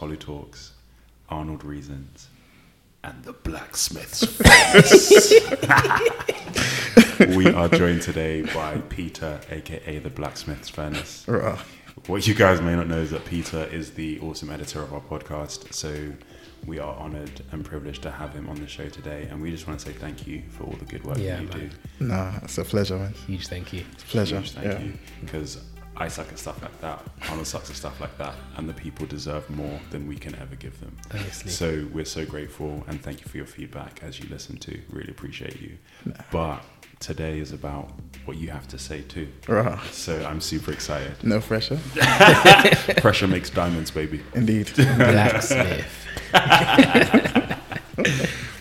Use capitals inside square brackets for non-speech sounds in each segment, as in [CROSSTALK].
Tolly Talks, Arnold Reasons, and the Blacksmith's [LAUGHS] Furnace. we are joined today by Peter, aka the Blacksmith's Furnace. Rah. What you guys may not know is that Peter is the awesome editor of our podcast, so we are honoured and privileged to have him on the show today, and we just want to say thank you for all the good work Yeah, that you man. do. Nah, it's a pleasure, man. Huge thank you. It's a pleasure. Huge thank yeah. you because I suck at stuff like that. Arnold sucks at stuff like that, and the people deserve more than we can ever give them. Honestly. So we're so grateful and thank you for your feedback as you listen to. Really appreciate you. But today is about what you have to say too. Rah. So I'm super excited. No pressure. [LAUGHS] [LAUGHS] Pressure makes diamonds, baby. Indeed. Blacksmith. [LAUGHS]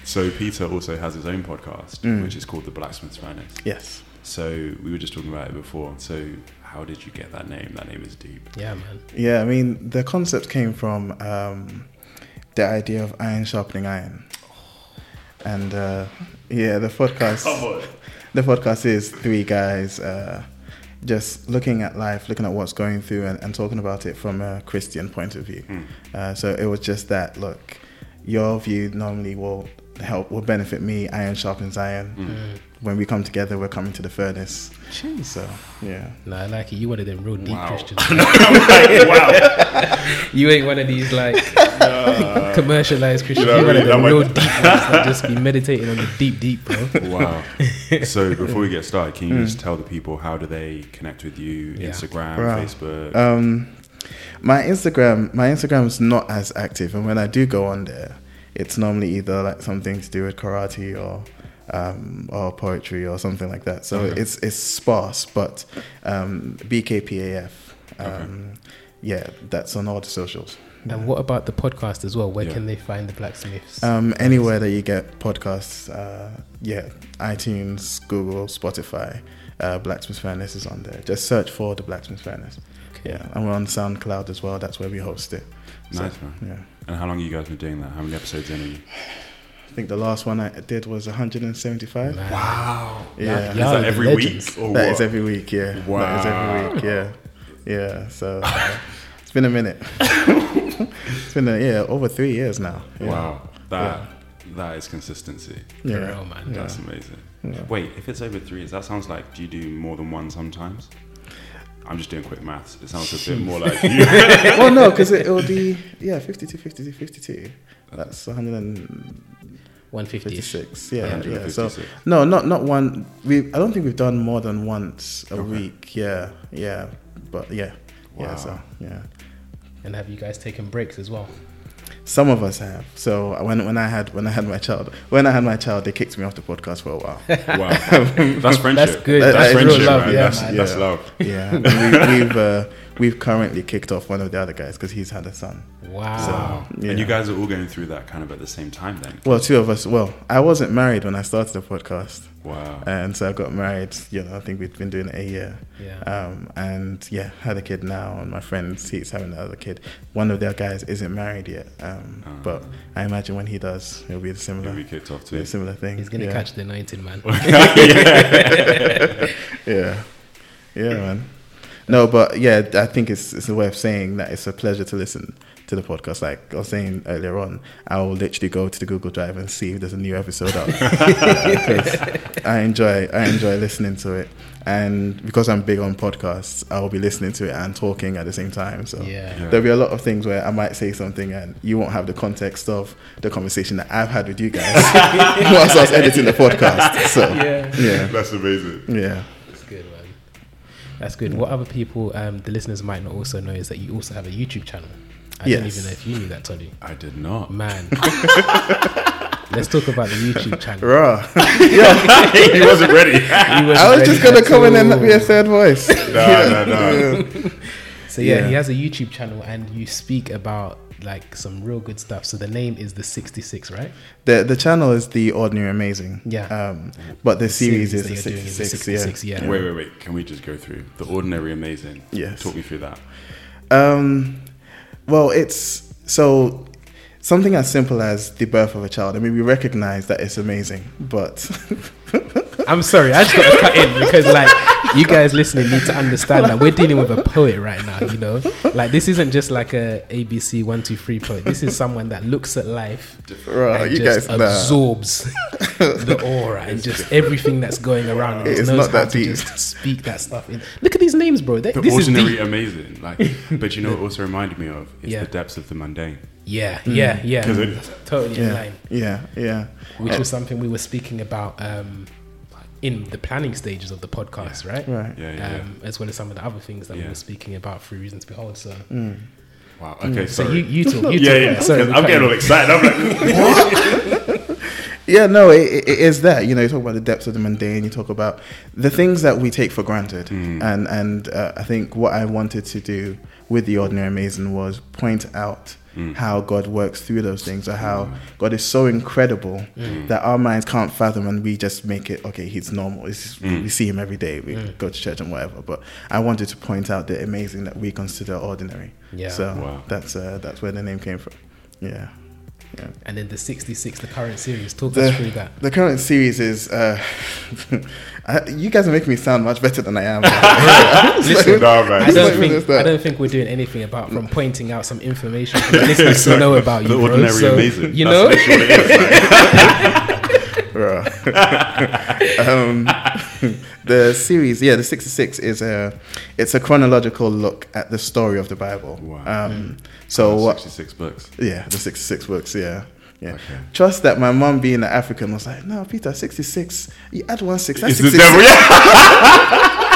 So Peter also has his own podcast, Mm. which is called The Blacksmith's Furnace. yes. So we were just talking about it before. So how did you get that name? That name is deep. Yeah, man. Yeah, I mean, the concept came from um, the idea of iron sharpening iron. And uh, yeah, the podcast. The podcast is three guys uh, just looking at life, looking at what's going through, and, and talking about it from a Christian point of view. Mm. Uh, so it was just that look, your view normally will help, will benefit me. Iron sharpens iron. Mm. When we come together, we're coming to the furnace. Jeez. So yeah, No, I like it. You one of them real deep Wow. Christians. [LAUGHS] wow. [LAUGHS] you ain't one of these like [LAUGHS] commercialized Christians. You know You one of them real might- deep ones that just be meditating on the deep, deep, bro. Wow. So before we get started, can you just tell the people how do they connect with you? Yeah. Instagram, Right. Facebook. Um, my Instagram, my Instagram is not as active, and when I do go on there, it's normally either like something to do with karate or um, or poetry or something like that. So Okay. it's it's sparse, but um, BKPAF. Um, Yeah, that's on all the socials. And what about the podcast as well? Where Yeah. can they find the blacksmiths? Um, anywhere that you get podcasts, uh, yeah, iTunes, Google, Spotify, uh, Blacksmith Furnace is on there. Just search for the Blacksmith Furnace. Okay. Yeah, and we're on SoundCloud as well. That's where we host it. So, nice man. Yeah. And how long have you guys been doing that? How many episodes in are you? I think the last one I did was 175. Man. Wow. Yeah. Is that every legends. week? Or That what? is every week, yeah. Wow. That is every week, yeah. Yeah, so [LAUGHS] uh, it's been a minute. [LAUGHS] it's been, a, yeah, over three years now. Yeah. Wow. That that is consistency. For Yeah. real, man. Yeah. That's amazing. Yeah. Wait, if it's over three years, that sounds like do you do more than one sometimes? I'm just doing quick maths. It sounds a bit more like [LAUGHS] you. well, no, because it, will be, yeah, 52, 52, 52. That's 156. 150. Yeah, yeah. So, no, not not one. We I don't think we've done more than once a Okay. week. Yeah, yeah. But yeah, Wow. yeah. So, yeah. And have you guys taken breaks as well? Some of us have. So when when I had when I had my child when I had my child, they kicked me off the podcast for a while. [LAUGHS] Wow. [LAUGHS] That's friendship. That's good. That- That's that is real friendship, love, man. yeah, that's, man. that's Yeah. love. Yeah, [LAUGHS] we, we've uh, we've currently kicked off one of the other guys because he's had a son. Wow. Wow. yeah. And you guys are all going through that kind of at the same time then? Well, two of us. Well, I wasn't married when I started the podcast, Wow. and so I got married. You know, I think we've been doing it a year. Yeah. Um, and yeah, had a kid now, and my friend he's having another kid. One of their guys isn't married yet, um, Ah. but I imagine when he does, it'll be a similar, You'll be kicked off be a too. similar thing. He's gonna yeah. catch the 19 man. [LAUGHS] Yeah, yeah, man. No, but yeah, I think it's it's a way of saying that it's a pleasure to listen to the podcast. Like I was saying earlier on, I will literally go to the Google Drive and see if there's a new episode out. because [LAUGHS] I enjoy I enjoy listening to it, and because I'm big on podcasts, I will be listening to it and talking at the same time. So Yeah. Yeah. there'll be a lot of things where I might say something and you won't have the context of the conversation that I've had with you guys [LAUGHS] whilst I was editing the podcast. So Yeah. yeah, That's amazing. yeah. That's good, man. That's good. What other people, um, the listeners might not also know is that you also have a YouTube channel. I Yes. don't even know if you knew that, Tolly. I did not. Man. [LAUGHS] Let's talk about the YouTube channel. Raw. [LAUGHS] [LAUGHS] he wasn't ready. He wasn't I was ready just gonna at come in and be a third voice. no, no, no. So yeah, Yeah. he has a YouTube channel and you speak about like some real good stuff. So the name is the 66, right? The the channel is the ordinary amazing. Yeah. Um, but the, series, is the you're doing is sixty 66, Yeah. yeah. Wait, wait, wait. Can we just go through the ordinary amazing? Yes. Talk me through that. Um, well, it's so something as simple as the birth of a child. I mean, we recognize that it's amazing, but I'm sorry, I just got to cut in because like you guys listening need to understand that we're dealing with a poet right now. You know, like this isn't just like a ABC one two three poet. This is someone that looks at life Right, and you just guys, nah. absorbs the aura and just everything that's going around. And It's just knows not that how to deep. just speak that stuff in. Look at these names, bro. They, The this is deep. amazing. Like but you know what also reminded me of? It's Yeah. the depths of the mundane. Yeah, yeah, yeah. it- totally in Yeah, line. yeah, yeah. Which was something we were speaking about um, in the planning stages of the podcast, right? Right. Yeah, yeah, yeah. Um, as well as some of the other things that we Yeah. were speaking about through Reasons Behold. So, Wow. Okay, so sorry. you, you talk. [LAUGHS] You yeah, talk. yeah. Sorry, 'cause we I'm getting all excited. I'm like, [LAUGHS] Yeah, no, it, it is that. You know, you talk about the depths of the mundane. You talk about the things that we take for granted, and and uh, I think what I wanted to do with the ordinary amazing was point out mm. how God works through those things, or how mm. God is so incredible mm. that our minds can't fathom, and we just make it okay. He's normal. It's, We see him every day. We go to church and whatever. But I wanted to point out the amazing that we consider ordinary. Yeah. So Wow. that's uh, that's where the name came from. Yeah. Yeah. And then the 66, the current series. Talk The, us through that. the current series is. Uh, [LAUGHS] you guys are making me sound much better than I am. [LAUGHS] [LAUGHS] Listen, no, man. I don't think. I don't think we're doing anything about from pointing out some information for the listeners to know about you, the bro. ordinary So, amazing. You know, literally what it is. Like, um, [LAUGHS] the series, yeah, the sixty-six is a it's a chronological look at the story of the Bible. Wow. Um, so what? 66 books. Yeah, the sixty-six books. Yeah. Yeah. Okay. Trust that my mom being an African was like, no, Peter, 66. You add one six. That's It's the devil, yeah.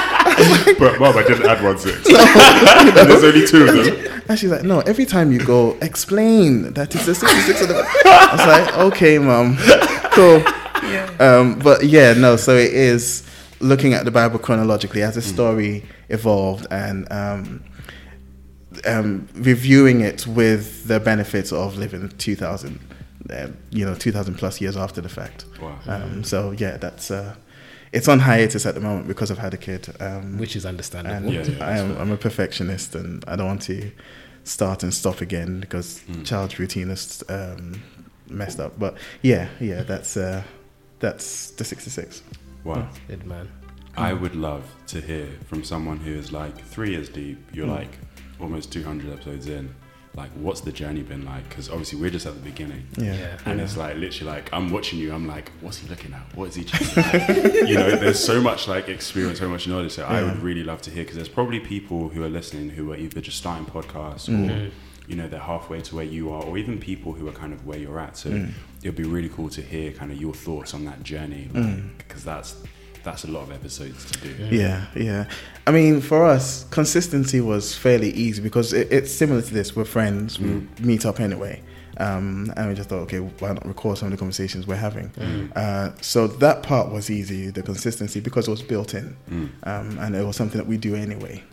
[LAUGHS] but mom, I didn't add one six. [LAUGHS] and there's only two of them. And she's like, no, every time you go, explain that it's the 66 of the. I was like, okay, mom, cool. Yeah. Um, but yeah, no, so it is looking at the Bible chronologically as the story evolved and um, um, reviewing it with the benefits of living 2000, uh, you know, 2000 plus years after the fact. Wow. Um, so yeah, that's. Uh, it's on hiatus at the moment because I've had a kid. Um, which is understandable. and Yeah, yeah, I am. I'm a perfectionist and I don't want to start and stop again because Mm. child's routine is um, messed up. But yeah, yeah, that's uh, that's the 66. Wow. Good man. I would love to hear from someone who is like three years deep. You're Mm. like almost 200 episodes in. Like, what's the journey been like? Because obviously we're just at the beginning. Yeah, Yeah. And it's like literally like I'm watching you. I'm like, what's he looking at? What is he checking? [LAUGHS] you know, there's so much like experience, so much knowledge. So I would really love to hear because there's probably people who are listening who are either just starting podcasts or Mm. You know they're halfway to where you are, or even people who are kind of where you're at. So Mm. it'd be really cool to hear kind of your thoughts on that journey, because that's that's a lot of episodes to do. Yeah, yeah. I mean, for us, consistency was fairly easy because it, it's similar to this. We're friends. We meet up anyway. Um, and we just thought, okay, why not record some of the conversations we're having? Uh, so that part was easy, the consistency, because it was built in, um, and it was something that we do anyway.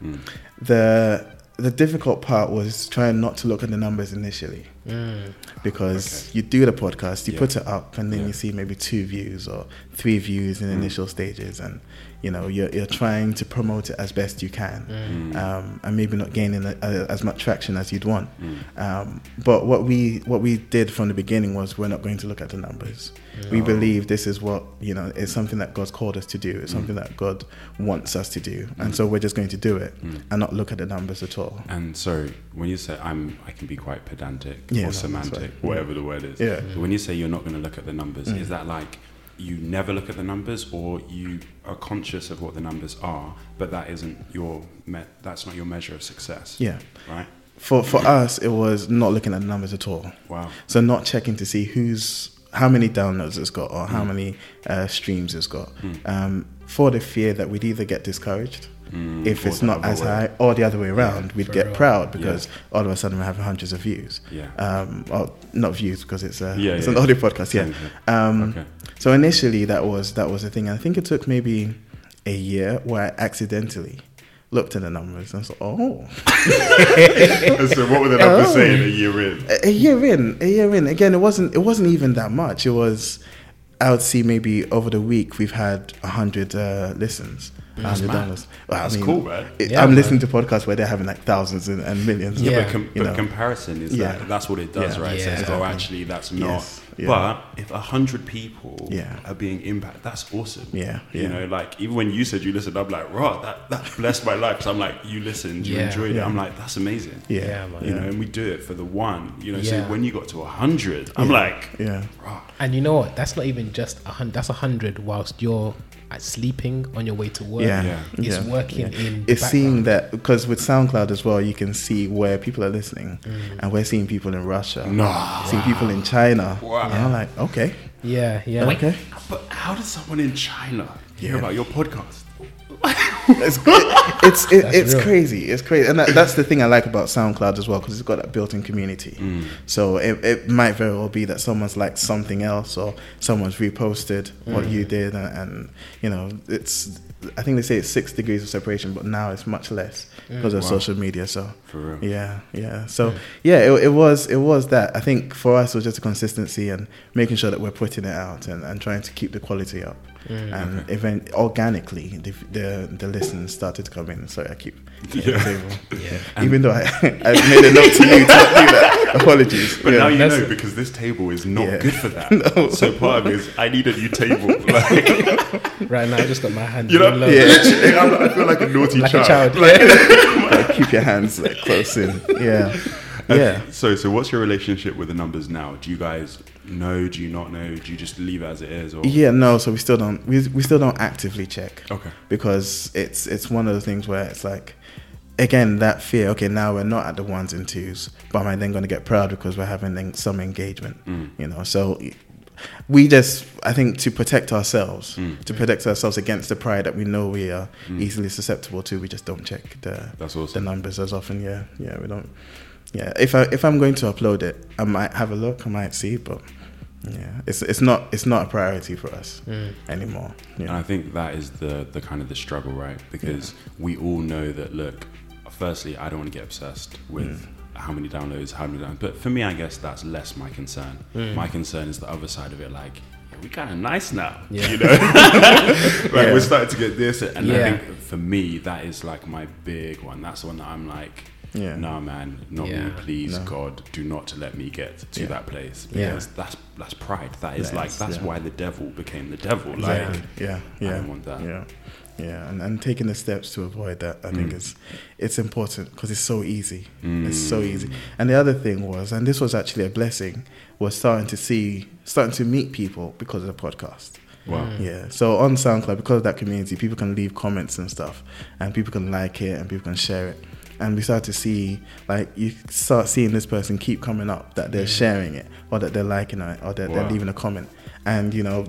The the difficult part was trying not to look at the numbers initially Mm. because you do the podcast, you Yeah. put it up, and then Yeah. you see maybe two views or three views in Mm. initial stages, and you know you're you're trying to promote it as best you can, Mm. um, and maybe not gaining a, a, as much traction as you'd want. Mm. Um, but what we what we did from the beginning was we're not going to look at the numbers. We believe this is what you know is something that God's called us to do. Mm. It's something that God wants us to do, and so we're just going to do it Mm. and not look at the numbers at all. And so when you say I'm, I can be quite pedantic Yeah, or that's semantic, right. whatever the word is. Yeah. So when you say you're not going to look at the numbers, Mm. is that like you never look at the numbers, or you are conscious of what the numbers are, but that isn't your me- that's not your measure of success, Yeah. right? For for us, it was not looking at the numbers at all. Wow. So not checking to see who's how many downloads it's got or how Mm. many uh, streams it's got. Mm. Um, for the fear that we'd either get discouraged Mm, if it's not as way. high, or the other way around, we'd get real. proud because all of a sudden we're having hundreds of views. Yeah. Um, or not views because it's a Yeah, it's yeah, an yeah. audio podcast. Yeah. Um, okay. So initially that was that was the thing. I think it took maybe a year where I accidentally looked at the numbers and thought, oh. [LAUGHS] so what were the numbers Oh. saying a year in? a a year in, a year in. Again, it wasn't. It wasn't even that much. It was. I would see maybe over the week we've had a hundred uh, listens, Mm. That's hundred mad. dollars. Well, I That's mean, cool, man. it- Yeah, I'm man. listening to podcasts where they're having like thousands and, and millions. Yeah. But, com- You but comparison is Yeah. that that's what it does, Yeah. right? It Yeah. says, oh, actually, that's not. Yes. Yeah. But if a hundred people Yeah. are being impacted, that's awesome. Yeah, You know, like even when you said you listened, I'm like, right, that, that blessed my life. Because I'm like, you listened, you Yeah. enjoyed it. I'm like, that's amazing. Yeah, Yeah, man. You know, and we do it for the one. You know, so when you got to a hundred, I'm Yeah. like, Yeah. right. And you know what? That's not even just a hundred. That's a hundred whilst you're sleeping on your way to work. Yeah, Yeah. It's yeah, working yeah. in. the It's seeing that because with SoundCloud as well, you can see where people are listening, mm. and we're seeing people in Russia, No. seeing people in China. Wow. And I'm like, okay, Yeah, yeah. okay. But how does someone in China hear Yeah. about your podcast? [LAUGHS] it's it's it, it's real. crazy. It's crazy, and that, that's the thing I like about SoundCloud as well because it's got that built-in community. Mm. So it, it might very well be that someone's liked something else or someone's reposted what Mm. you did, and, and you know it's. I think they say it's six degrees of separation, but now it's much less because of Wow. social media. So For real. yeah, yeah. So yeah, it, it was it was that. I think for us it was just a consistency and making sure that we're putting it out and, and trying to keep the quality up. Mm. And event organically the, the the listens started coming. Sorry, I keep hitting the Yeah. table. Yeah. Even though I, [LAUGHS] I made a note to you to not do that. Apologies. But yeah. now you That's- know because this table is not Yeah. good for that. [LAUGHS] No. So part of it is I need a new table. [LAUGHS] Like, Right now, I just got my hand. you know, real. Yeah. I'm- I feel like a naughty like child. a child. Like, keep your hands like close in. Yeah. Yeah. So, so what's your relationship with the numbers now? Do you guys know? Do you not know? Do you just leave it as it is? Or Yeah, no, so we still don't we, we still don't actively check. Okay. Because it's it's one of the things where it's like again that fear, okay, now we're not at the ones and twos, but am I then gonna get proud because we're having some engagement? Mm. You know, so we just I think to protect ourselves, mm. to protect ourselves against the pride that we know we are mm. easily susceptible to, we just don't check the That's the numbers as often. Yeah, yeah, we don't. Yeah, if I if I'm going to upload it, I might have a look, I might see, but yeah, it's it's not it's not a priority for us mm. anymore. And I think that is the the kind of the struggle, right? Because we all know that. Look, firstly, I don't want to get obsessed with. Mm. How many downloads? How many downloads? But for me, I guess that's less my concern. Mm. My concern is the other side of it. Like, yeah, we kind of nice now, Yeah. you know. [LAUGHS] like Yeah. we're starting to get this, and Yeah. I think for me, that is like my big one. That's the one that I'm like, Yeah. nah, man, not Yeah. me. Please, No. God, do not let me get to Yeah. that place Yeah. because that's that's pride. That is That like is, that's yeah. why the devil became the devil. Like, exactly. Yeah, yeah, don't want that. Yeah, yeah, and, and taking the steps to avoid that, I Mm. think is it's important because it's so easy. It's so easy. And the other thing was, and this was actually a blessing, was starting to see, starting to meet people because of the podcast. Wow. Yeah. So on SoundCloud, because of that community, people can leave comments and stuff, and people can like it and people can share it. And we start to see, like, you start seeing this person keep coming up that they're mm. sharing it, or that they're liking it, or that they're leaving a comment. And, you know,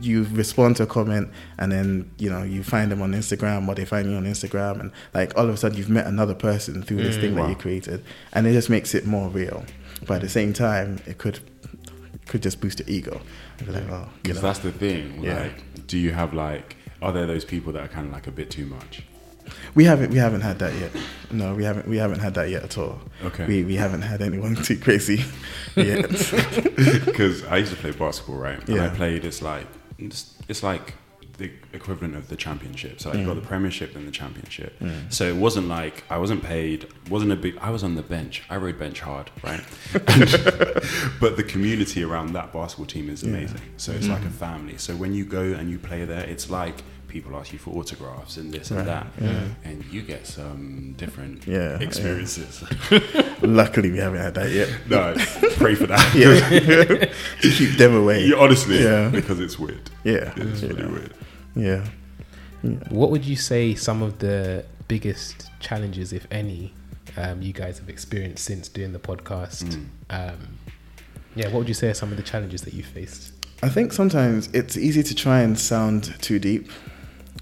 you respond to a comment, and then, you know, you find them on Instagram, or they find you on Instagram, and, like, all of a sudden you've met another person through this mm, thing Wow. that you created. And it just makes it more real. But at the same time, it could could just boost your ego. You'd like, oh, you Because know. that's the thing. Yeah. Like, do you have like, are there those people that are kind of like a bit too much? We haven't we haven't had that yet. No, we haven't we haven't had that yet at all. Okay. We we haven't had anyone [LAUGHS] too crazy yet. [LAUGHS] Because I used to play basketball, right? And I played. It's like it's, it's like the equivalent of the championship. So like you got mm. the Premiership and the Championship. Mm. So it wasn't like I wasn't paid. wasn't a big. I was on the bench. I rode bench hard, right? And- [LAUGHS] but the community around that basketball team is amazing. So it's mm. like a family. So when you go and you play there, it's like people ask you for autographs and this and Right, that, and you get some different Yeah, yeah. experiences. [LAUGHS] Luckily we haven't had that yet. [LAUGHS] no, pray for that. [LAUGHS] Yeah. Keep them away. Yeah, honestly, Yeah. because it's weird. Yeah. It's you really know. weird. Yeah. What would you say some of the biggest challenges, if any, um, you guys have experienced since doing the podcast? Mm. Um, yeah, what would you say are some of the challenges that you faced? I think sometimes it's easy to try and sound too deep,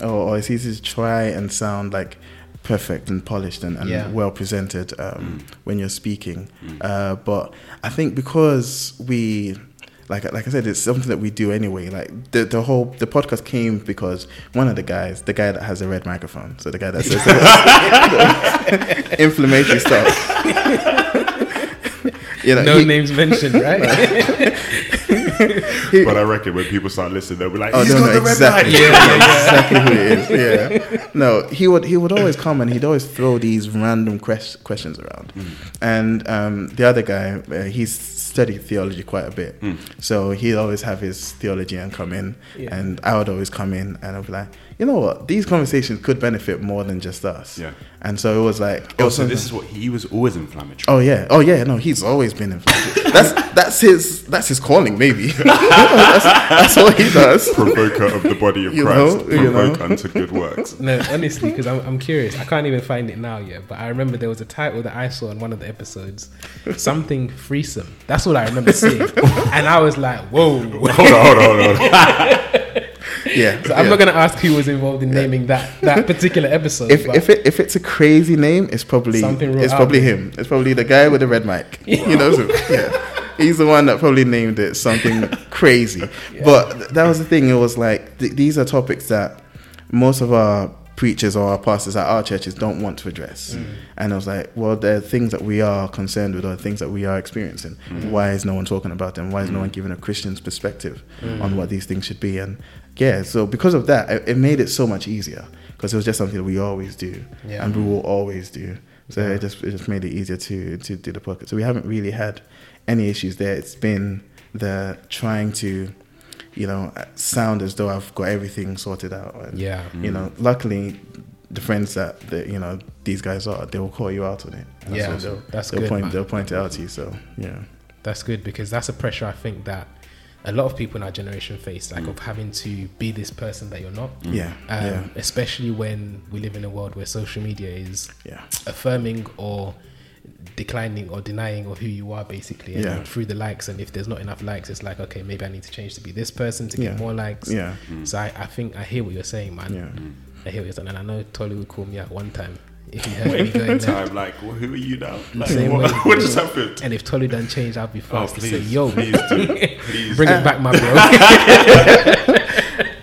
or, or it's easy to try and sound like perfect and polished and, and Yeah. well presented um, when you're speaking. Uh, but I think because we, like like I said, it's something that we do anyway. Like the the whole the podcast came because one of the guys, the guy that has a red microphone, so the guy that says [LAUGHS] [LAUGHS] inflammatory stuff. [LAUGHS] you know, No he- names mentioned, right? [LAUGHS] but I reckon when people start listening, they'll be like, Oh, "He's no, got no, the red exactly. light." Yeah, [LAUGHS] exactly who it is. Yeah. No, he would he would always come and he'd always throw these random quest- questions around. And um, the other guy, uh, he's studied theology quite a bit, so he'd always have his theology and come in, Yeah. and I would always come in and I'd be like, you know what, these conversations could benefit more than just us. Yeah. And so it was like, it Oh, was so this is what he was always inflammatory. Oh yeah, oh yeah. No, he's always been inflammatory. [LAUGHS] that's that's his that's his calling, maybe. [LAUGHS] that's, that's what he does. Provoker of the body of [LAUGHS] You Christ, know, you provoke know. unto good works. No, honestly, because I'm, I'm curious. I can't even find it now yet, but I remember there was a title that I saw in one of the episodes, something threesome. That's what I remember seeing, and I was like, "Whoa!" hold on, hold on, hold on. Yeah. So I'm yeah. not gonna ask who was involved in naming that that particular episode. If if it if it's a crazy name, it's probably Something it's probably there. him. It's probably the guy with the red mic. You know, so, yeah. He's the one that probably named it something [LAUGHS] crazy. But that was the thing. It was like th- these are topics that most of our preachers or our pastors at our churches don't want to address. Mm. And I was like, well, there are things that we are concerned with or things that we are experiencing. Mm. Why is no one talking about them? Why is no one giving a Christian's perspective on what these things should be? And yeah, so because of that, it, it made it so much easier because it was just something that we always do Yeah. and we will always do. So it just it just made it easier to to do the podcast. So we haven't really had any issues there. It's been the trying to, you know, uh, sound as though I've got everything sorted out. And, Yeah. You know, mm. luckily, the friends that, that you know these guys are, they will call you out on it. And Yeah, so they'll, that's they'll good, point man. they'll point it out to you. So yeah, That's good because that's a pressure I think that a lot of people in our generation face, like of having to be this person that you're not. yeah, Um, yeah, Especially when we live in a world where social media is yeah, affirming or declining or denying of who you are basically and Yeah. through the likes and if there's not enough likes it's like okay maybe i need to change to be this person to get more likes. Yeah, so I, I think i hear what you're saying man. Yeah. i hear what you're saying. And i know tolly would call me out one time if he [LAUGHS] heard me going there Time, like, well, who are you now? Like, Same what, way. what just happened? and if tolly done change i'll be Oh, fast to please, say yo please do, please. bring it back my bro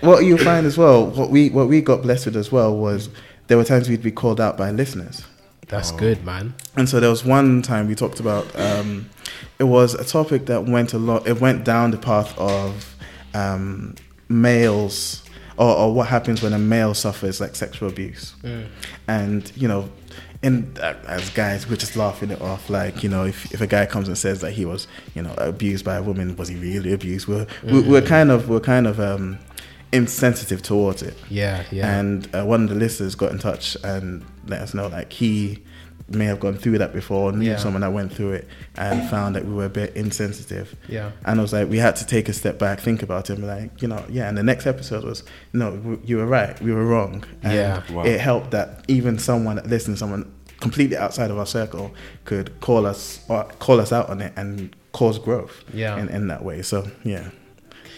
[LAUGHS] What you find as well, what we what we got blessed with as well was there were times we'd be called out by listeners. that's good man And so there was one time we talked about um, it was a topic that went a lot. It went down the path of um, males or, or what happens when a male suffers like sexual abuse. And you know, in uh, as guys, we're just laughing it off. Like you know, if, if a guy comes and says that he was you know abused by a woman, was he really abused? We're we we're kind of we're kind of um, insensitive towards it. yeah yeah And uh, one of the listeners got in touch and let us know like he may have gone through that before, knew Yeah. someone that went through it, and found that we were a bit insensitive. yeah And I was like, we had to take a step back, think about it, and be like, you know, yeah. And the next episode was, no, you were right, we were wrong. And Yeah. Wow. it helped that even someone that listened, someone completely outside of our circle, could call us or call us out on it and cause growth. Yeah. In, in that way. So yeah,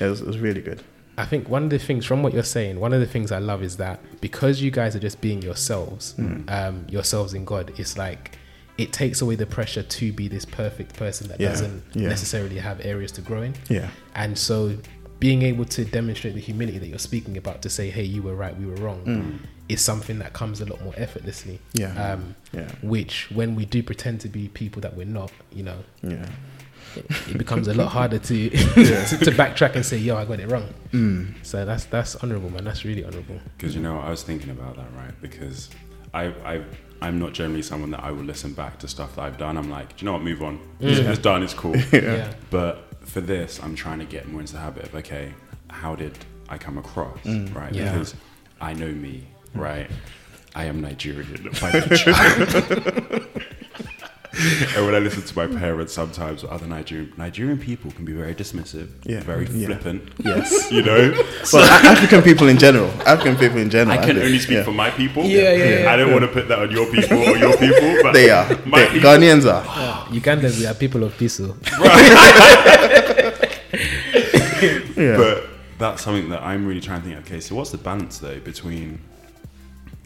it was, it was really good. I think one of the things from what you're saying, one of the things I love is that because you guys are just being yourselves, Mm. um, yourselves in God, it's like it takes away the pressure to be this perfect person that Yeah, doesn't yeah. necessarily have areas to grow in. Yeah. And so being able to demonstrate the humility that you're speaking about to say, hey, you were right, we were wrong, Mm. is something that comes a lot more effortlessly. Yeah. Um, Yeah. which, when we do pretend to be people that we're not, you know, Yeah. It, it becomes a lot [LAUGHS] harder to, to [LAUGHS] to backtrack and say, yo, I got it wrong. Mm. So that's that's honourable, man. That's really honourable. Because you know, I was thinking about that, right? Because I, I, I'm not generally someone that I will listen back to stuff that I've done. I'm like, do you know what? Move on. Mm. It's, it's done. It's cool. [LAUGHS] Yeah. But for this, I'm trying to get more into the habit of okay, how did I come across, mm. right? Yeah. Because I know me, mm. right? I am Nigerian by nature. [LAUGHS] and when I listen to my parents sometimes, or other Nigerian Nigerian people can be very dismissive, Yeah. very Yeah. flippant. Yes. [LAUGHS] You know, Well, A- African people in general. African people in general. I can think, only speak yeah. for my people. Yeah, yeah, yeah. I don't want to put that on your people or your people, [LAUGHS] but They are. my They- people. Ghanaians are. Ah, Ugandans, we are people of peace. so- Yeah. But that's something that I'm really trying to think. Okay, so what's the balance though between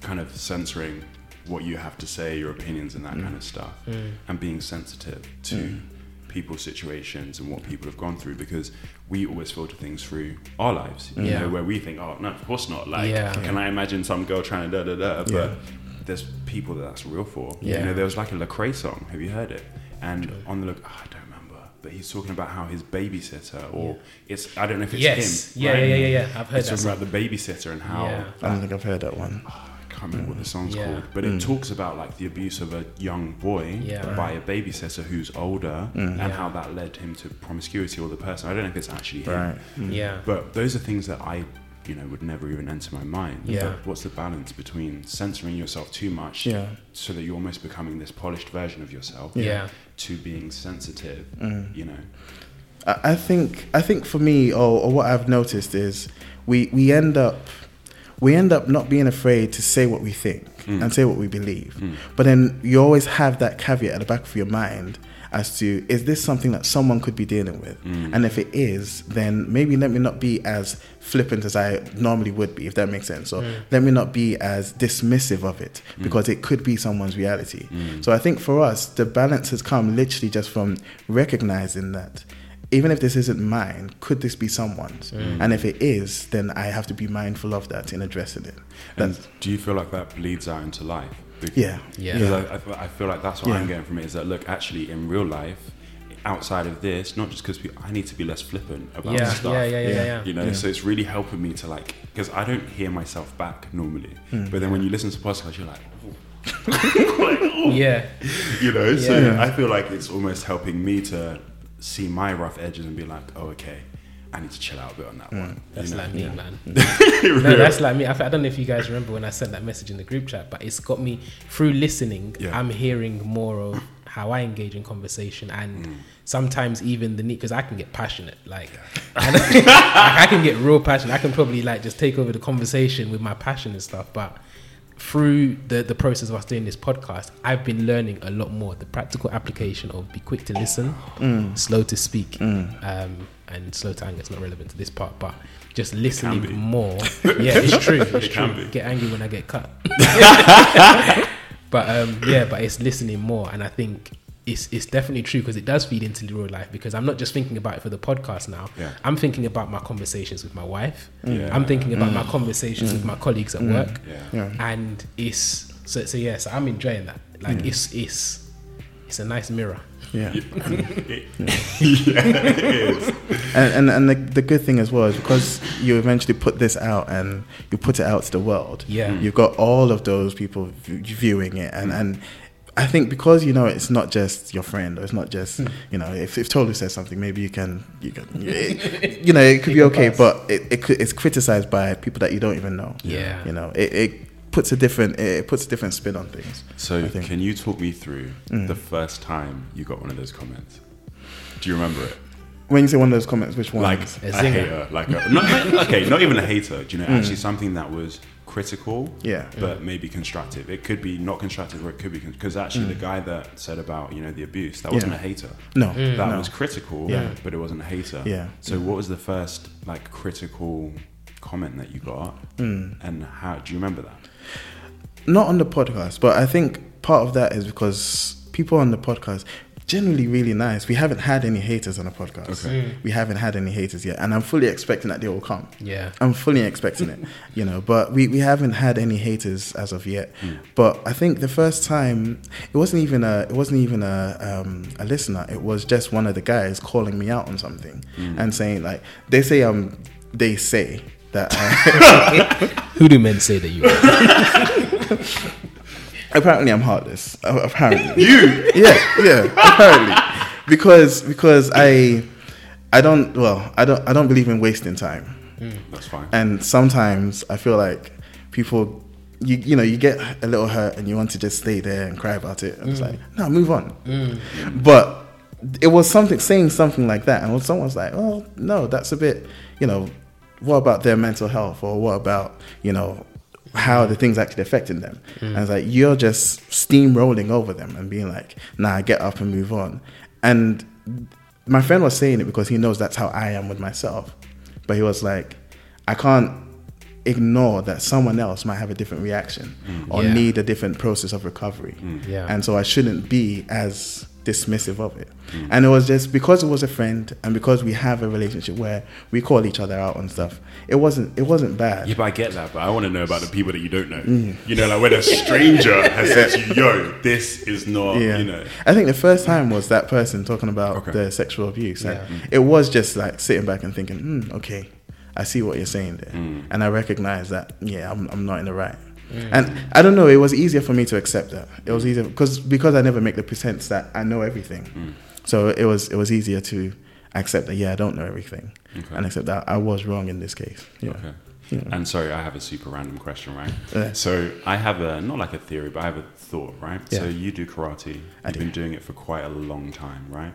kind of censoring what you have to say, your opinions, and that Mm. kind of stuff, mm. and being sensitive to mm. people's situations and what people have gone through? Because we always filter things through our lives, you Yeah. know, where we think, oh no, of course not. Like, Yeah. can I imagine some girl trying to da da da? But Yeah. there's people that that's real for. Yeah. You know, there was like a Lecrae song. Have you heard it? And on the look, oh, I don't remember but he's talking about how his babysitter, or it's I don't know if it's Yes. him. Yeah, right? yeah, yeah, yeah. I've heard He's that talking about the babysitter and how Yeah. I don't think I've heard that one. I can't remember what the song's Yeah. called, but it mm. talks about like the abuse of a young boy Yeah. by a babysitter who's older, mm. and Yeah. how that led him to promiscuity or the person. I don't know if it's actually him, Right. Mm. Yeah. but those are things that I, you know, would never even enter my mind. Yeah. But what's the balance between censoring yourself too much, Yeah. so that you're almost becoming this polished version of yourself, Yeah. to being sensitive, Mm. you know? I I think I think for me, or, or what I've noticed is, we we end up we end up not being afraid to say what we think Mm. and say what we believe. Mm. But then you always have that caveat at the back of your mind as to is this something that someone could be dealing with? Mm. And if it is, then maybe let me not be as flippant as I normally would be, if that makes sense. Or let me not be as dismissive of it because it could be someone's reality. Mm. So I think for us, the balance has come literally just from recognizing that even if this isn't mine, could this be someone's? And if it is, then I have to be mindful of that in addressing it. And do you feel like that bleeds out into life? Because- yeah. Yeah. Because I, I, feel- I feel like that's what Yeah. I'm getting from it is that look, actually, in real life, outside of this, not just because I need to be less flippant about Yeah. stuff. Yeah. Yeah. Yeah. Yeah. Yeah. You know, Yeah. so it's really helping me to like, because I don't hear myself back normally, Mm. but then when you listen to podcasts, you're like, [LAUGHS] Yeah. you know, so I feel like it's almost helping me to see my rough edges and be like, oh, okay, I need to chill out a bit on that one. That's you know? like me, man. [LAUGHS] No, that's like me. I, don't know if you guys remember when I sent that message in the group chat, but it's got me through listening. Yeah. I'm hearing more of how I engage in conversation, and Mm. sometimes even the need because I can get passionate. Like, and [LAUGHS] I, I can get real passionate. I can probably like just take over the conversation with my passion and stuff. But through the the process of us doing this podcast, I've been learning a lot more. The practical application of be quick to listen, slow to speak, um, and slow to anger. It's not relevant to this part, but just be. listening more. [LAUGHS] Yeah, it's true. It's It true. Get angry when I get cut. [LAUGHS] but um, yeah, but it's listening more, and I think it's it's definitely true because it does feed into the real life. Because I'm not just thinking about it for the podcast now. Yeah. I'm thinking about my conversations with my wife. Yeah. I'm thinking about my mm. conversations with my colleagues at mm. work, Yeah. Yeah. and it's so so yeah. So I'm enjoying that. Like mm. it's it's it's a nice mirror. [LAUGHS] Yeah. Yeah, it is. and and, and the, the good thing as well is because you eventually put this out and you put it out to the world. Yeah. Mm. you've got all of those people v- viewing it, and and I think because you know it's not just your friend or it's not just Hmm. you know if if Tolu says something, maybe you can you can it, [LAUGHS] you know it could be okay, pass. but it, it could, it's criticized by people that you don't even know. Yeah. you know it. it puts a different it puts a different spin on things. So, can you talk me through Mm. the first time you got one of those comments? Do you remember it? When you say one of those comments, which one? Like A a, hater, like a, not, [LAUGHS] okay, not even a hater. Do you know actually something that was critical, Yeah. but maybe constructive? It could be not constructive, or it could be because actually Mm. the guy that said about you know the abuse that wasn't Yeah. a hater. no, That no. was critical, Yeah. but it wasn't a hater. Yeah. So what was the first like critical comment that you got, Mm. and how do you remember that? not on the podcast, but I think part of that is because people on the podcast generally really nice. We haven't had any haters on the podcast. Okay. We haven't had any haters yet, and I'm fully expecting that they will come. Yeah. I'm fully expecting it, you know, but we, we haven't had any haters as of yet. Mm. But I think the first time it wasn't even a it wasn't even a um, a listener. It was just one of the guys calling me out on something Mm. and saying like they say um they say that uh, [LAUGHS] Who do men say that you are? [LAUGHS] apparently I'm heartless. Apparently [LAUGHS] you yeah yeah apparently because because I I don't well I don't I don't believe in wasting time. Mm, that's fine. and sometimes I feel like people, you you know, you get a little hurt and you want to just stay there and cry about it. And it's mm. like, no, move on. Mm. But it was something saying something like that, and when someone's like, oh no, that's a bit, you know, what about their mental health, or what about you know how the things actually affecting them? Mm. And it's like you're just steamrolling over them and being like, nah, get up and move on. And my friend was saying it because he knows that's how I am with myself. But he was like, I can't ignore that someone else might have a different reaction mm. or Yeah. need a different process of recovery. Mm. Yeah. And so I shouldn't be as dismissive of it. And it was just because it was a friend and because we have a relationship where we call each other out on stuff. It wasn't it wasn't bad. Yeah, but I get that. But I want to know about the people that you don't know. Mm. You know, like when a stranger [LAUGHS] has said to you, "Yo, this is not," Yeah. you know. I think the first time was that person talking about Okay. the sexual abuse. And Yeah. It was just like sitting back and thinking, hmm, okay, I see what you're saying there. Mm. And I recognize that, yeah, I'm, I'm not in the right. And I don't know, it was easier for me to accept that. It was easier because because I never make the pretense that I know everything. Mm. So it was it was easier to accept that, yeah, I don't know everything. Okay. And accept that I was wrong in this case. Yeah. Okay. Yeah. And sorry, I have a super random question, right? Yeah. So I have a not like a theory, but I have a thought, right? Yeah. So you do karate. I You've do. been doing it for quite a long time, right?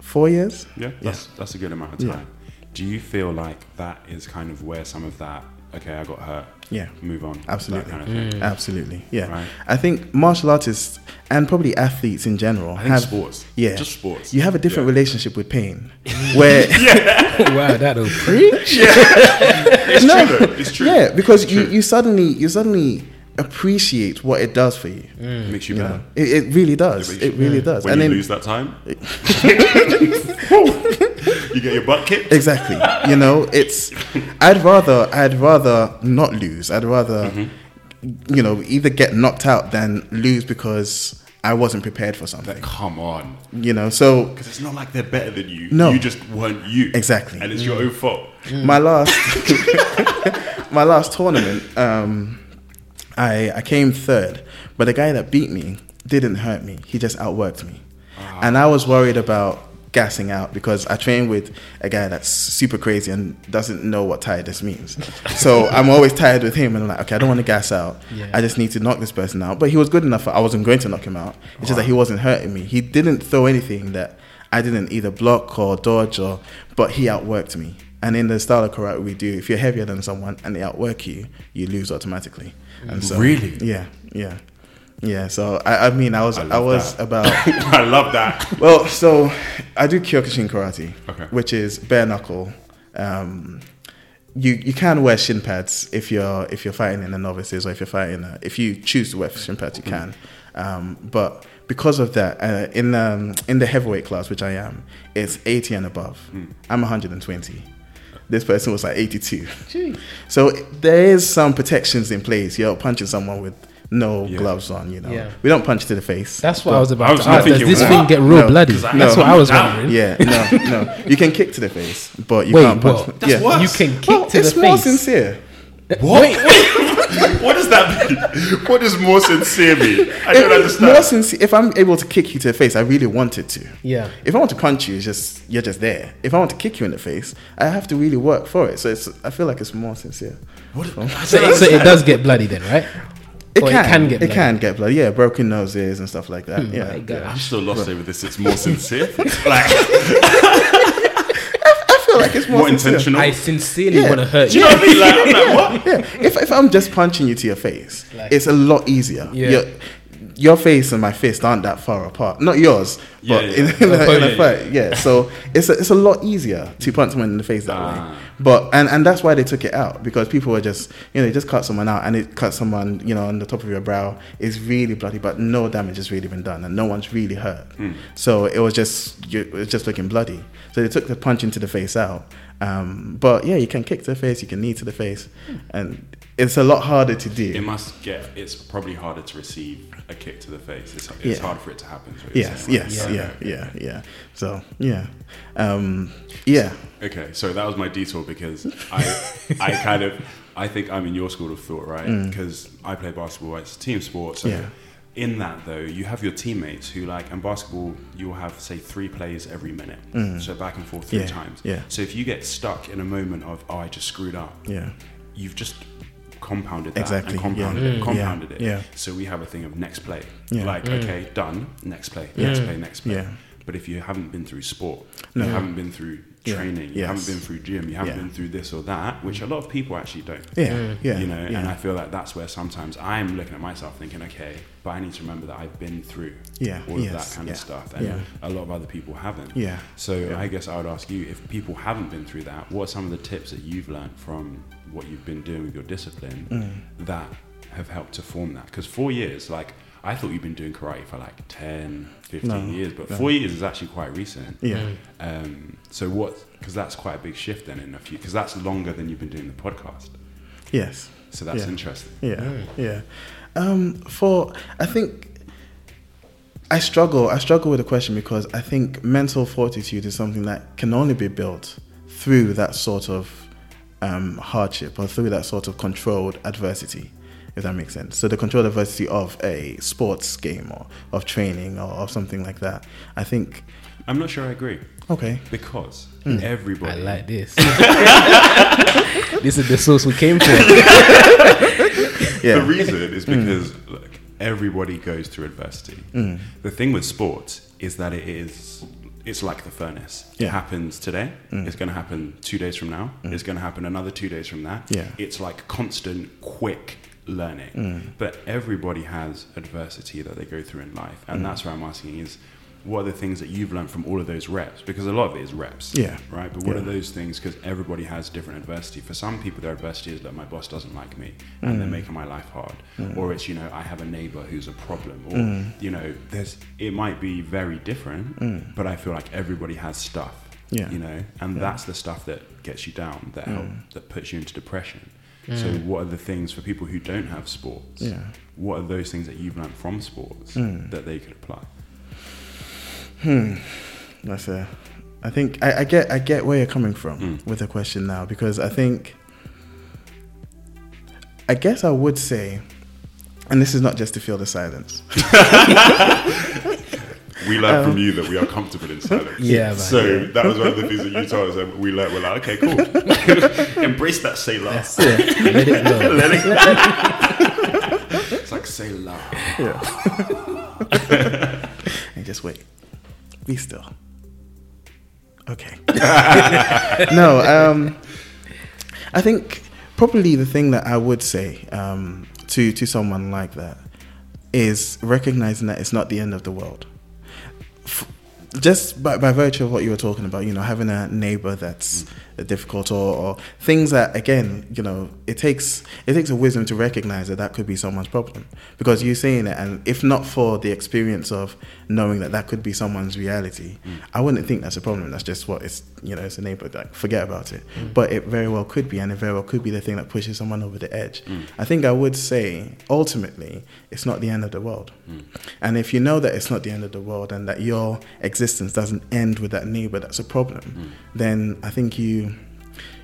Four years? Yeah, that's that's a good amount of time. Do you feel like that is kind of where some of that? Okay, I got hurt. Yeah. Move on. Absolutely. Kind of thing. Mm. Absolutely. Yeah. Right. I think martial artists and probably athletes in general I think have sports. Yeah. Just sports. You have a different Yeah. relationship with pain, [LAUGHS] where [LAUGHS] wow, that'll [LAUGHS] preach. It's No. true. Though. It's true. yeah, because It's you, true. you suddenly you suddenly appreciate what it does for you. It makes you You better. it, it really does. makes It you- really does. When and you then lose that time, you get your butt kicked. exactly, you know, it's. I'd rather I'd rather not lose. I'd rather, Mm-hmm. you know, either get knocked out than lose because I wasn't prepared for something. Like, Come on, You know, so because it's not like they're better than you. No. you just weren't you. Exactly. and it's your own fault. my last [LAUGHS] my last tournament um i i came third but the guy that beat me didn't hurt me he just outworked me and i was worried about gassing out because i train with a guy that's super crazy and doesn't know what tiredness means [LAUGHS] so i'm always tired with him and i'm like okay i don't want to gas out Yeah. i just need to knock this person out but he was good enough i wasn't going to knock him out it's just that he wasn't hurting me he didn't throw anything that I didn't either block or dodge or, but he outworked me. And in the style of karate we do, if you're heavier than someone and they outwork you, you lose automatically. And so, Really? yeah, yeah, yeah. So I, I mean, I was, I I, was that. about. [LAUGHS] I love that. well, so I do Kyokushin karate, Okay. which is bare knuckle. Um, you you can wear shin pads if you're if you're fighting in the novices or if you're fighting uh, if you choose to wear shin pads you can, um, but because of that uh, in um, in the heavyweight class which I am it's 80 and above. I'm 120. This person was like 82. So there is some protections in place. You're punching someone with no Yeah. gloves on. You know, Yeah. we don't punch to the face. That's what I was about I was to ask. Does thinking, this what? thing get real No, bloody? 'cause I- That's No. what I was Down. wondering. Yeah, no, no. You can kick to the face, but you Wait, can't punch. what? That's yeah. worse. You can kick Well, to it's the more face. sincere. What? [LAUGHS] what does that mean? What does more sincere mean? I don't If- More sincere. If I'm able to kick you to the face, I really wanted to. Yeah. If I want to punch you, it's just you're just there. If I want to kick you in the face, I have to really work for it. So it's. I feel like it's more sincere. What? So, so it does get bloody then, right? It can. it can get It bloody. can get bloody. Yeah, broken noses and stuff like that. Hmm, yeah. my God. I'm still lost over this. It's more sincere. [LAUGHS] Like I feel like it's more, more sincere. intentional. I sincerely Yeah. want to hurt Do you. you know what I mean? Like, I'm like, what? yeah, if, if I'm just punching you to your face, Like- it's a lot easier. Yeah. Your, your face and my fist aren't that far apart. Not yours, Yeah, but yeah. [LAUGHS] in, in, a, in a fight, yeah. So it's a, it's a lot easier to punch someone in the face that Ah. way. But and, and that's why they took it out because people were just you know they just cut someone out and it cut someone you know on the top of your brow is really bloody, but no damage has really been done and no one's really hurt. So it was just it was just looking bloody. So they took the punch into the face out. Um, but yeah, you can kick to the face, you can knee to the face, and it's a lot harder to do. It must get. It's probably harder to receive a kick to the face. It's, it's Yeah. hard for it to happen. is what Yes, saying, right? yes, Right, yeah, okay. yeah, yeah. So yeah, um, yeah, Okay, so that was my detour because I, [LAUGHS] I kind of, I think I'm in your school of thought, right? Because I play basketball, it's a team sport. So Mm. Yeah. in that though, you have your teammates who like, in basketball, you'll have say three plays every minute, so back and forth three Mm. Yeah, times. yeah. So if you get stuck in a moment of, oh, I just screwed up, yeah. you've just compounded that Exactly, and compounded yeah. it, Mm. compounded it. Yeah. So we have a thing of next play. Yeah. Like, okay, done, next play, next play, next play. Yeah. But if you haven't been through sport, No. you haven't been through Yeah. training, you Yes. haven't been through gym, you haven't Yeah. been through this or that, which a lot of people actually don't. Yeah, yeah, You know, yeah. and I feel like that's where sometimes I'm looking at myself thinking, okay, but I need to remember that I've been through Yeah, all of that kind yeah, of stuff. And yeah. a lot of other people haven't. Yeah, So yeah. I guess I would ask you if people haven't been through that, what are some of the tips that you've learned from what you've been doing with your discipline Mm. that have helped to form that? Because four years, like I thought you've been doing karate for like 10, 15 No, years, but no. four years is actually quite recent. Yeah. Um, so what? Because that's quite a big shift then in a few. Because that's longer than you've been doing the podcast. Yes. So that's Yeah. interesting. Yeah, yeah. Um, for I think I struggle. I struggle with the question because I think mental fortitude is something that can only be built through that sort of um, hardship or through that sort of controlled adversity. If that makes sense. So the controlled adversity of a sports game or of training or of something like that. I think. I'm not sure I agree Okay. because Hmm. everybody. I like this. [LAUGHS] this is the source we came for. [LAUGHS] Yeah. The reason is because look, everybody goes through adversity. Mm. The thing with sports is that it is it's like the furnace. Yeah. It happens today. Mm. It's going to happen two days from now. It's going to happen another two days from that. Yeah. It's like constant, quick learning. Mm. But everybody has adversity that they go through in life, Mm. and that's why I'm asking is. What are the things that you've learned from all of those reps? Because a lot of it is reps, Yeah. right? But what Yeah. are those things? Because everybody has different adversity. For some people, their adversity is that my boss doesn't like me, and Mm. they're making my life hard, or it's you know I have a neighbor who's a problem, or Mm. you know there's it might be very different, but I feel like everybody has stuff, Yeah. you know, and that's the stuff that gets you down, that help, Mm. that puts you into depression. So what are the things for people who don't have sports? Yeah. What are those things that you've learned from sports Mm. that they could apply? That's a. I think I, I get I get where you're coming from Mm. with the question now because I think. I guess I would say, and this is not just to feel the silence. [LAUGHS] We learned Um, from you that we are comfortable in silence. [LAUGHS] Yeah, man. So that was one of the things that you told us. And we learned. We're like, okay, cool. [LAUGHS] Embrace that Selah. That's. Let it go. Let it- it's like Selah. and just wait. Be still. Okay. [LAUGHS] no, um, I think probably the thing that I would say um, to to someone like that is recognizing that it's not the end of the world. F- just by, by virtue of what you were talking about, you know, having a neighbor that's mm. difficult, or, or things that, again, you know, it takes it takes a wisdom to recognize that that could be someone's problem because you're seeing it, and if not for the experience of knowing that that could be someone's reality, mm. I wouldn't think that's a problem. That's just what it's, you know, it's a neighbor. Like, forget about it. Mm. But it very well could be, and it very well could be the thing that pushes someone over the edge. I think I would say ultimately, it's not the end of the world. And if you know that it's not the end of the world and that your existence doesn't end with that neighbor that's a problem, then I think you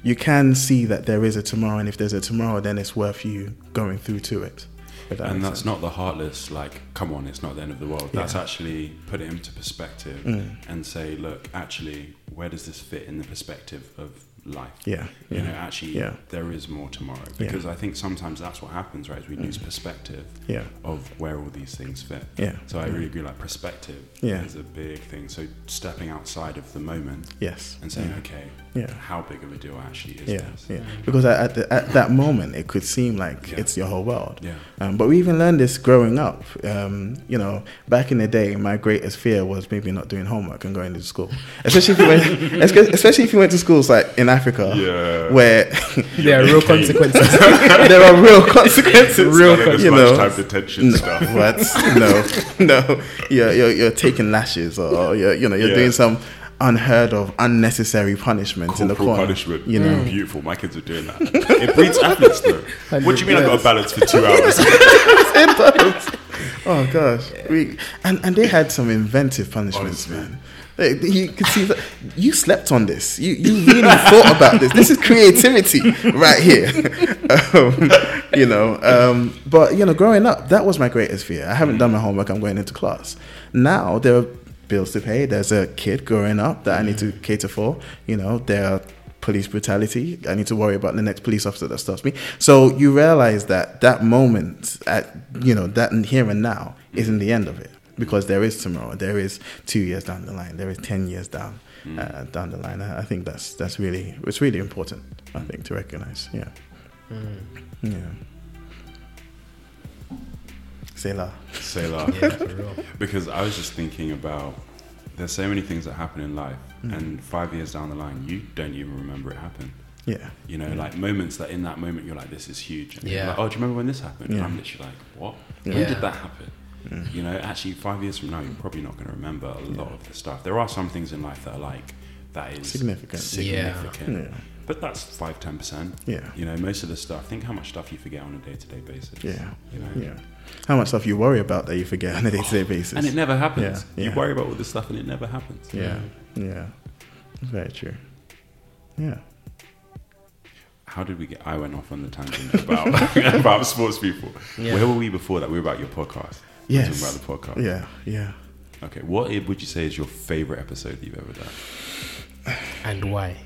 you can see that there is a tomorrow, and if there's a tomorrow, then it's worth you going through to it. that And that's sense. not the heartless, like, come on, it's not the end of the world. That's actually put it into perspective Mm. and say, look, actually, where does this fit in the perspective of life? Yeah, You yeah, know, actually, yeah. there is more tomorrow. Yeah. Because I think sometimes that's what happens, right? Is we lose perspective yeah, of where all these things fit. yeah. So I really agree, like, perspective Yeah. is a big thing. So stepping outside of the moment yes, and saying, yeah. okay, Yeah. how big of a deal actually is Yeah, this? yeah. Because at, at, the, at that moment, it could seem like Yeah. it's your whole world. Yeah. Um, but we even learned this growing up. Um, you know, back in the day, my greatest fear was maybe not doing homework and going to school. Especially if you went, [LAUGHS] especially if you went to schools like in Africa, Yeah. where There are real consequences. [LAUGHS] there are real consequences. Real None of this you know. lunchtime detention No, stuff. [LAUGHS] what? No, no. You're, you're, you're taking lashes, or you're, you know, you're Yeah. doing some unheard of, unnecessary punishment in the Corporal corner. punishment. You know, mm. Beautiful. My kids are doing that. It breeds athletes, though. What do you mean I got a balance for two hours? [LAUGHS] it does. Oh gosh, we and and they had some inventive punishments, Honestly. man. You could see that you slept on this. You you really [LAUGHS] thought about this. This is creativity right here. [LAUGHS] Um, you know, um, but you know, growing up, that was my greatest fear. I haven't done my homework. I'm going into class. Now there are bills to pay. There's a kid growing up that I need to cater for. You know, there are police brutality. I need to worry about the next police officer that stops me. So you realize that that moment, at you know, that here and now isn't the end of it because there is tomorrow. There is two years down the line. There is ten years down uh, down the line. I I think that's that's really it's really important. I think to recognize. Yeah. Yeah. Selah. Say that. [LAUGHS] yeah. Because I was just thinking about there's so many things that happen in life, Mm. and five years down the line, you don't even remember it happened. Yeah. You know, like moments that in that moment you're like, this is huge. And Yeah. Like, oh, do you remember when this happened? And I'm literally like, what? Yeah. When Yeah. did that happen? Mm. You know, actually, five years from now, you're probably not going to remember a lot of the stuff. There are some things in life that are like that is Significant. significant. Yeah. But that's five, ten percent. Yeah. You know, most of the stuff. Think how much stuff you forget on a day-to-day basis. Yeah. You know. Yeah. How much stuff you worry about that you forget on a day to oh, day basis. And it never happens. Yeah, You worry about all this stuff, and it never happens. yeah. Yeah. Very true. Yeah. How did we get? I went off on the tangent about [LAUGHS] about sports people. Yeah. Where were we before that? We were about your podcast. We Yes. talking about the podcast. Yeah. Yeah. Okay. What would you say is your favorite episode that you've ever done? And why?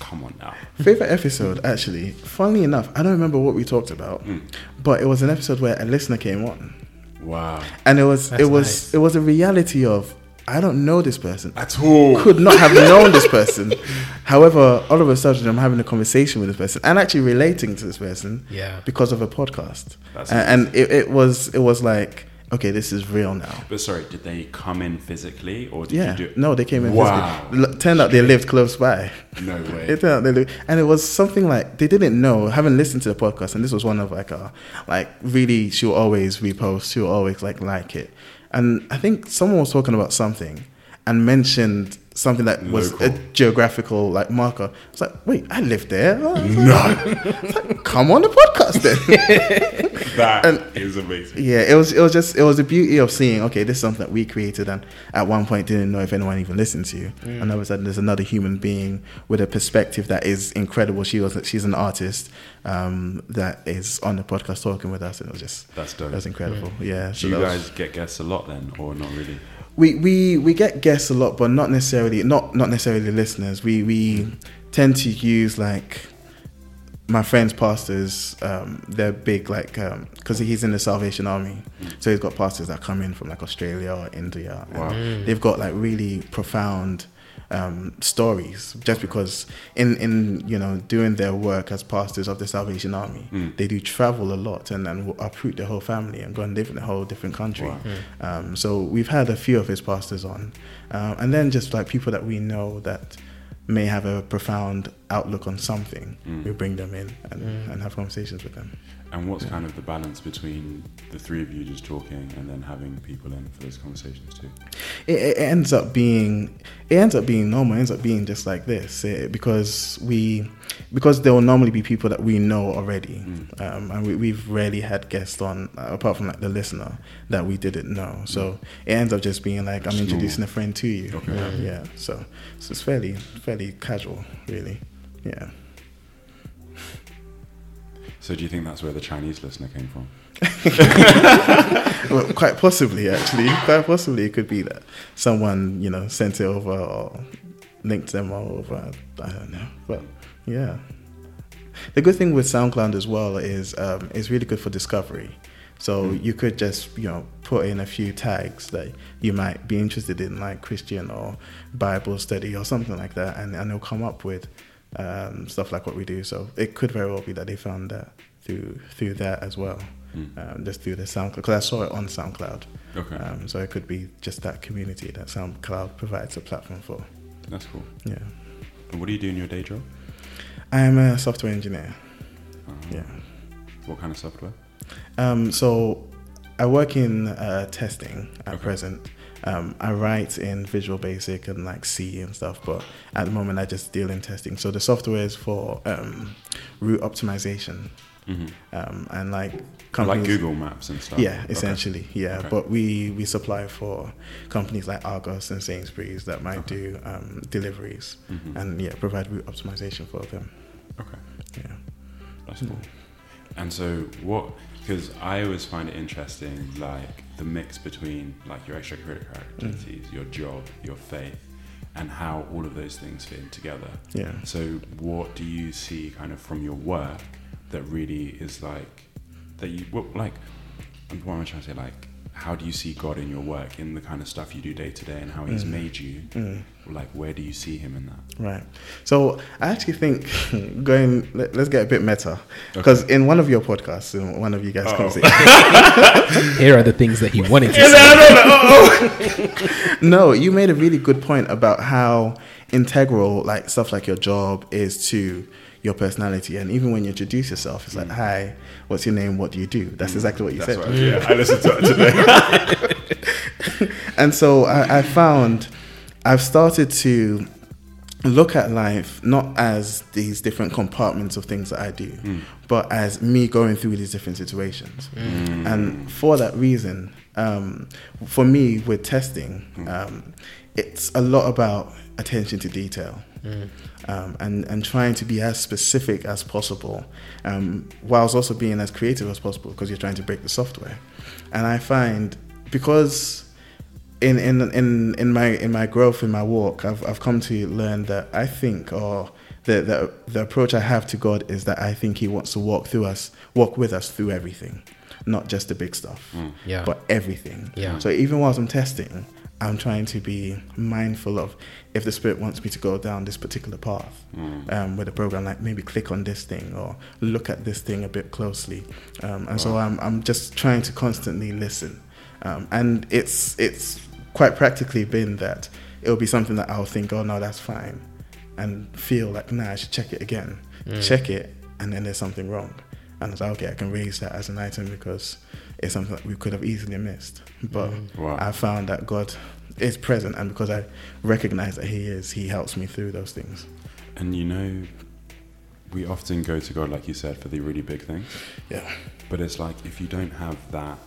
Come on now. Favorite episode, actually, funnily enough, I don't remember what we talked about, Mm. but it was an episode where a listener came on, Wow. and it was That's it was nice. it was a reality of I don't know this person, At all. could not have known this person. However, all of a sudden, I'm having a conversation with this person and actually relating to this person Yeah. because of a podcast, That's and, and it, it was it was like okay, this is real now. But sorry, did they come in physically or did Yeah, you do? It? No, they came in. Wow. physically. L- Turned out they lived close by. No way. [LAUGHS] It turned out they lived, and it was something like they didn't know. haven't listened to the podcast, and this was one of like a like really, she will always repost. She will always like like it, and I think someone was talking about something and mentioned something that was a geographical like marker. It's like, wait, I live there. no, Come on the podcast then. [LAUGHS] that And- is amazing. Yeah, it was it was just it was the beauty of seeing okay, this is something that we created and at one point didn't know if anyone even listened to you. And all of a sudden there's another human being with a perspective that is incredible. She was she's an artist um, that is on the podcast talking with us and it was just That's dope. that was incredible. Yeah. Do so you that was- guys get guests a lot then, or not really? We, we we get guests a lot, but not necessarily not not necessarily listeners. We we tend to use like my friends pastors. Um, they're big like because he's in the Salvation Army, so he's got pastors that come in from like Australia or India. and Wow. They've got like really profound um, stories just because in in you know doing their work as pastors of the Salvation Army, Mm. they do travel a lot and and will uproot their whole family and go and live in a whole different country. Wow. Um, so we've had a few of his pastors on, um, and then just like people that we know that may have a profound outlook on something, Mm. we bring them in and, and have conversations with them. And what's kind of the balance between the three of you just talking and then having people in for those conversations too? It, it ends up being it ends up being normal. It ends up being just like this eh, because we because there will normally be people that we know already, Mm. um, and we, we've rarely had guests on uh, apart from like the listener that we didn't know. So it ends up just being like I'm introducing a friend to you. Okay. Yeah, yeah. So so it's fairly fairly casual, really. Yeah. So do you think that's where the Chinese listener came from? [LAUGHS] well, quite possibly, actually, quite possibly, it could be that someone you know sent it over or linked them all over. I don't know, but yeah. The good thing with SoundCloud as well is um, it's really good for discovery. So you could just you know put in a few tags that you might be interested in, like Christian or Bible study or something like that, and and it'll come up with um, stuff like what we do. So it could very well be that they found that through through that as well Mm. um, just through the SoundCloud because I saw it on SoundCloud. Okay, Um, so it could be just that community that SoundCloud provides a platform for. that's cool. Yeah, And what do you do in your day job? I'm a software engineer. Uh, Yeah. What kind of software? Um, so I work in uh, testing at Okay. present. Um, I write in Visual Basic and like C and stuff, but at the moment I just deal in testing. So the software is for um, route optimization hmm um, and like companies, Like. Google Maps and stuff. Yeah, Okay. essentially, yeah. Okay. But we we supply for companies like Argos and Sainsbury's that might Okay. do um, deliveries Mhm. and yeah, provide route optimization for them. Okay. Yeah. That's cool. And so, what? Because I always find it interesting, like the mix between like your extracurricular activities, your job, your faith, and how all of those things fit in together. Yeah. So, what do you see kind of from your work that really is like that you what, like? What am I trying to say? Like, how do you see God in your work, in the kind of stuff you do day to day, and how He's Mm. made you? Mm. Like, where do you see Him in that? Right. So I actually think [LAUGHS] going. Let, us get a bit meta because in one of your podcasts, in one of you guys' Uh-oh. conversations, [LAUGHS] Here are the things that he wanted to [LAUGHS] say. no, you made a really good point about how integral like stuff like your job is to your personality. And even when you introduce yourself, it's like, "Hi, what's your name? What do you do?" That's exactly what you Mm. That's said. what I, yeah, I listened to it today. and so I, I found I've started to look at life not as these different compartments of things that I do, but as me going through these different situations. And for that reason, um, for me with testing, um, it's a lot about attention to detail. Um, and and trying to be as specific as possible, um, whilst also being as creative as possible because you're trying to break the software. And I find because in in in in my in my growth in my walk, I've I've come to learn that I think or the the the approach I have to God is that I think He wants to walk through us, walk with us through everything, not just the big stuff, Yeah. but everything. Yeah. So even whilst I'm testing, I'm trying to be mindful of if the Spirit wants me to go down this particular path um, with a program, like maybe click on this thing or look at this thing a bit closely. Um, and so I'm, I'm just trying to constantly listen. Um, and it's, it's quite practically been that it'll be something that I'll think, oh no, that's fine. And feel like, nah, I should check it again. Mm. Check it, and then there's something wrong. And it's like, okay, I can raise that as an item because it's something that we could have easily missed. But mm. Wow. I found that God is present, and because I recognize that He is, He helps me through those things. And you know, we often go to God, like you said, for the really big things. Yeah, But it's like if you don't have that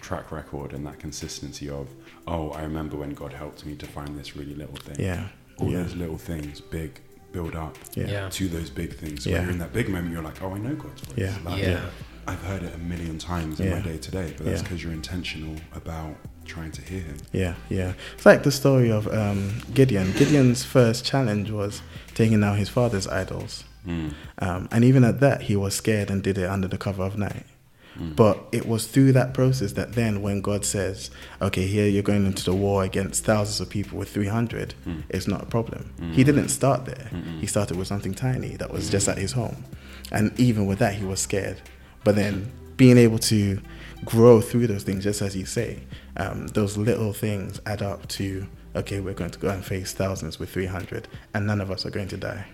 track record and that consistency of, oh, I remember when God helped me to find this really little thing. yeah, All yeah, those little things, big, build up yeah, Yeah. to those big things. So Yeah. when you're in that big moment, you're like, oh, I know God's voice. Yeah. Like, Yeah. I've heard it a million times in my day to day, but that's Yeah. because you're intentional about trying to hear Him. yeah, yeah. It's like the story of um, Gideon. Gideon's first challenge was taking down his father's idols. Mm. Um, and even at that, he was scared and did it under the cover of night. Mm. But it was through that process that then, when God says, okay, here you're going into the war against thousands of people with 300, Mm. it's not a problem. Mm. He didn't start there. Mm-mm. He started with something tiny that was just at his home. And even with that, he was scared. But then being able to grow through those things, just as you say, um, those little things add up to, okay, we're going to go and face thousands with 300, and none of us are going to die.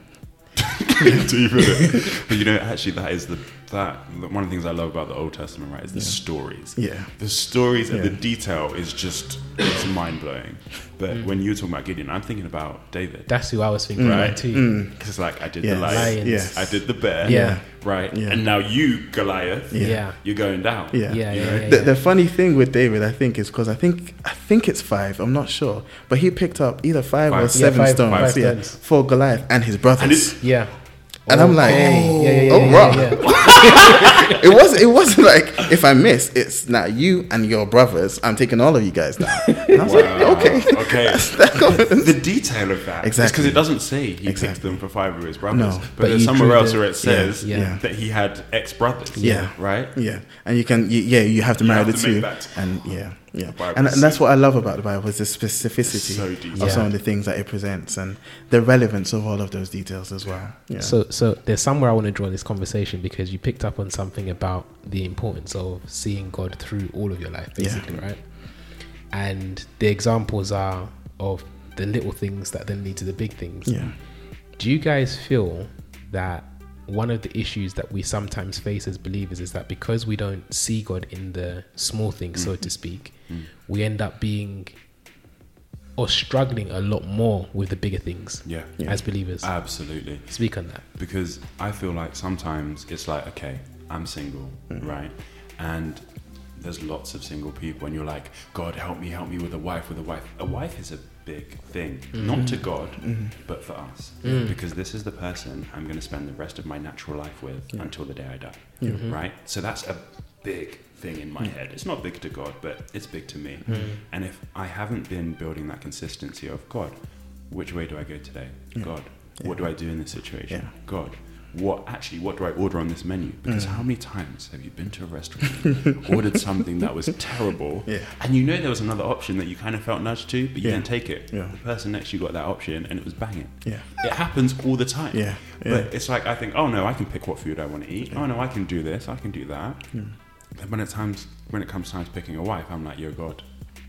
[LAUGHS] Deep in it. But you know, actually, that is the that one of the things I love about the Old Testament, right? Is the stories. Yeah. The stories and the detail is just it's mind blowing. But when you're talking about Gideon, I'm thinking about David. That's who I was thinking Right. about too. Mm. Because it's like I did Yes. the lion, Lions. Yes. I did the bear, Yeah. right, Yeah. and now you Goliath, Yeah. Yeah. you're going down. Yeah. Yeah, You yeah, know? yeah, The, the funny thing with David, I think, is because I think I think it's five. I'm not sure, but he picked up either five, or seven Yeah, five- stones five yeah, stones. for Goliath and his brothers. And Yeah. And I'm like, oh, yeah, yeah, yeah, oh, yeah, rock. yeah. [LAUGHS] [LAUGHS] it was it wasn't like if I miss, it's now you and your brothers. I'm taking all of you guys now. And I was Wow. like, okay, okay. [LAUGHS] that confidence. the detail of that, exactly because it doesn't say he picked them for five of his brothers, No. but, But there's somewhere else where it says Yeah, yeah. that he had ex brothers. Yeah. right. Yeah, and you can, you, yeah, you have to marry have the to two, and yeah, yeah, and, and that's what I love about the Bible is the specificity So of detailed. some of the things that it presents and the relevance of all of those details as well. Yeah. So, so there's somewhere I want to draw this conversation because you picked up on something about the importance of seeing God through all of your life, Yeah. basically, right? And the examples are of the little things that then lead to the big things. yeah, Do you guys feel that one of the issues that we sometimes face as believers is that because we don't see God in the small things, so to mm-hmm. speak, mm. we end up being or struggling a lot more with the bigger things Yeah, Yeah. as believers? absolutely. Speak on that. because I feel like sometimes it's like, okay, I'm single, mm. right? And there's lots of single people, and you're like, God, help me, help me with a wife, with a wife. A wife is a big thing, not to God, but for us, mm. because this is the person I'm going to spend the rest of my natural life with until the day I die, mm-hmm. right? So that's a big thing in my head. It's not big to God, but it's big to me. Mm. And if I haven't been building that consistency of God, which way do I go today? God. What do I do in this situation? Yeah. God. What actually? What do I order on this menu? Because how many times have you been to a restaurant, [LAUGHS] ordered something that was terrible, Yeah. and you know there was another option that you kind of felt nudged to, but you Yeah. didn't take it. Yeah. The person next to you got that option, and it was banging. yeah, It happens all the time. Yeah. But it's like I think, oh no, I can pick what food I want to eat. Oh no, I can do this. I can do that. Yeah. Then when it times when it comes time to picking a wife, I'm like, yo, God,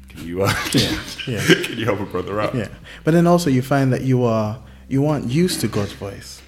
can you uh, yeah. [LAUGHS] can you help a brother out? Yeah, but then also you find that you are you aren't used to God's voice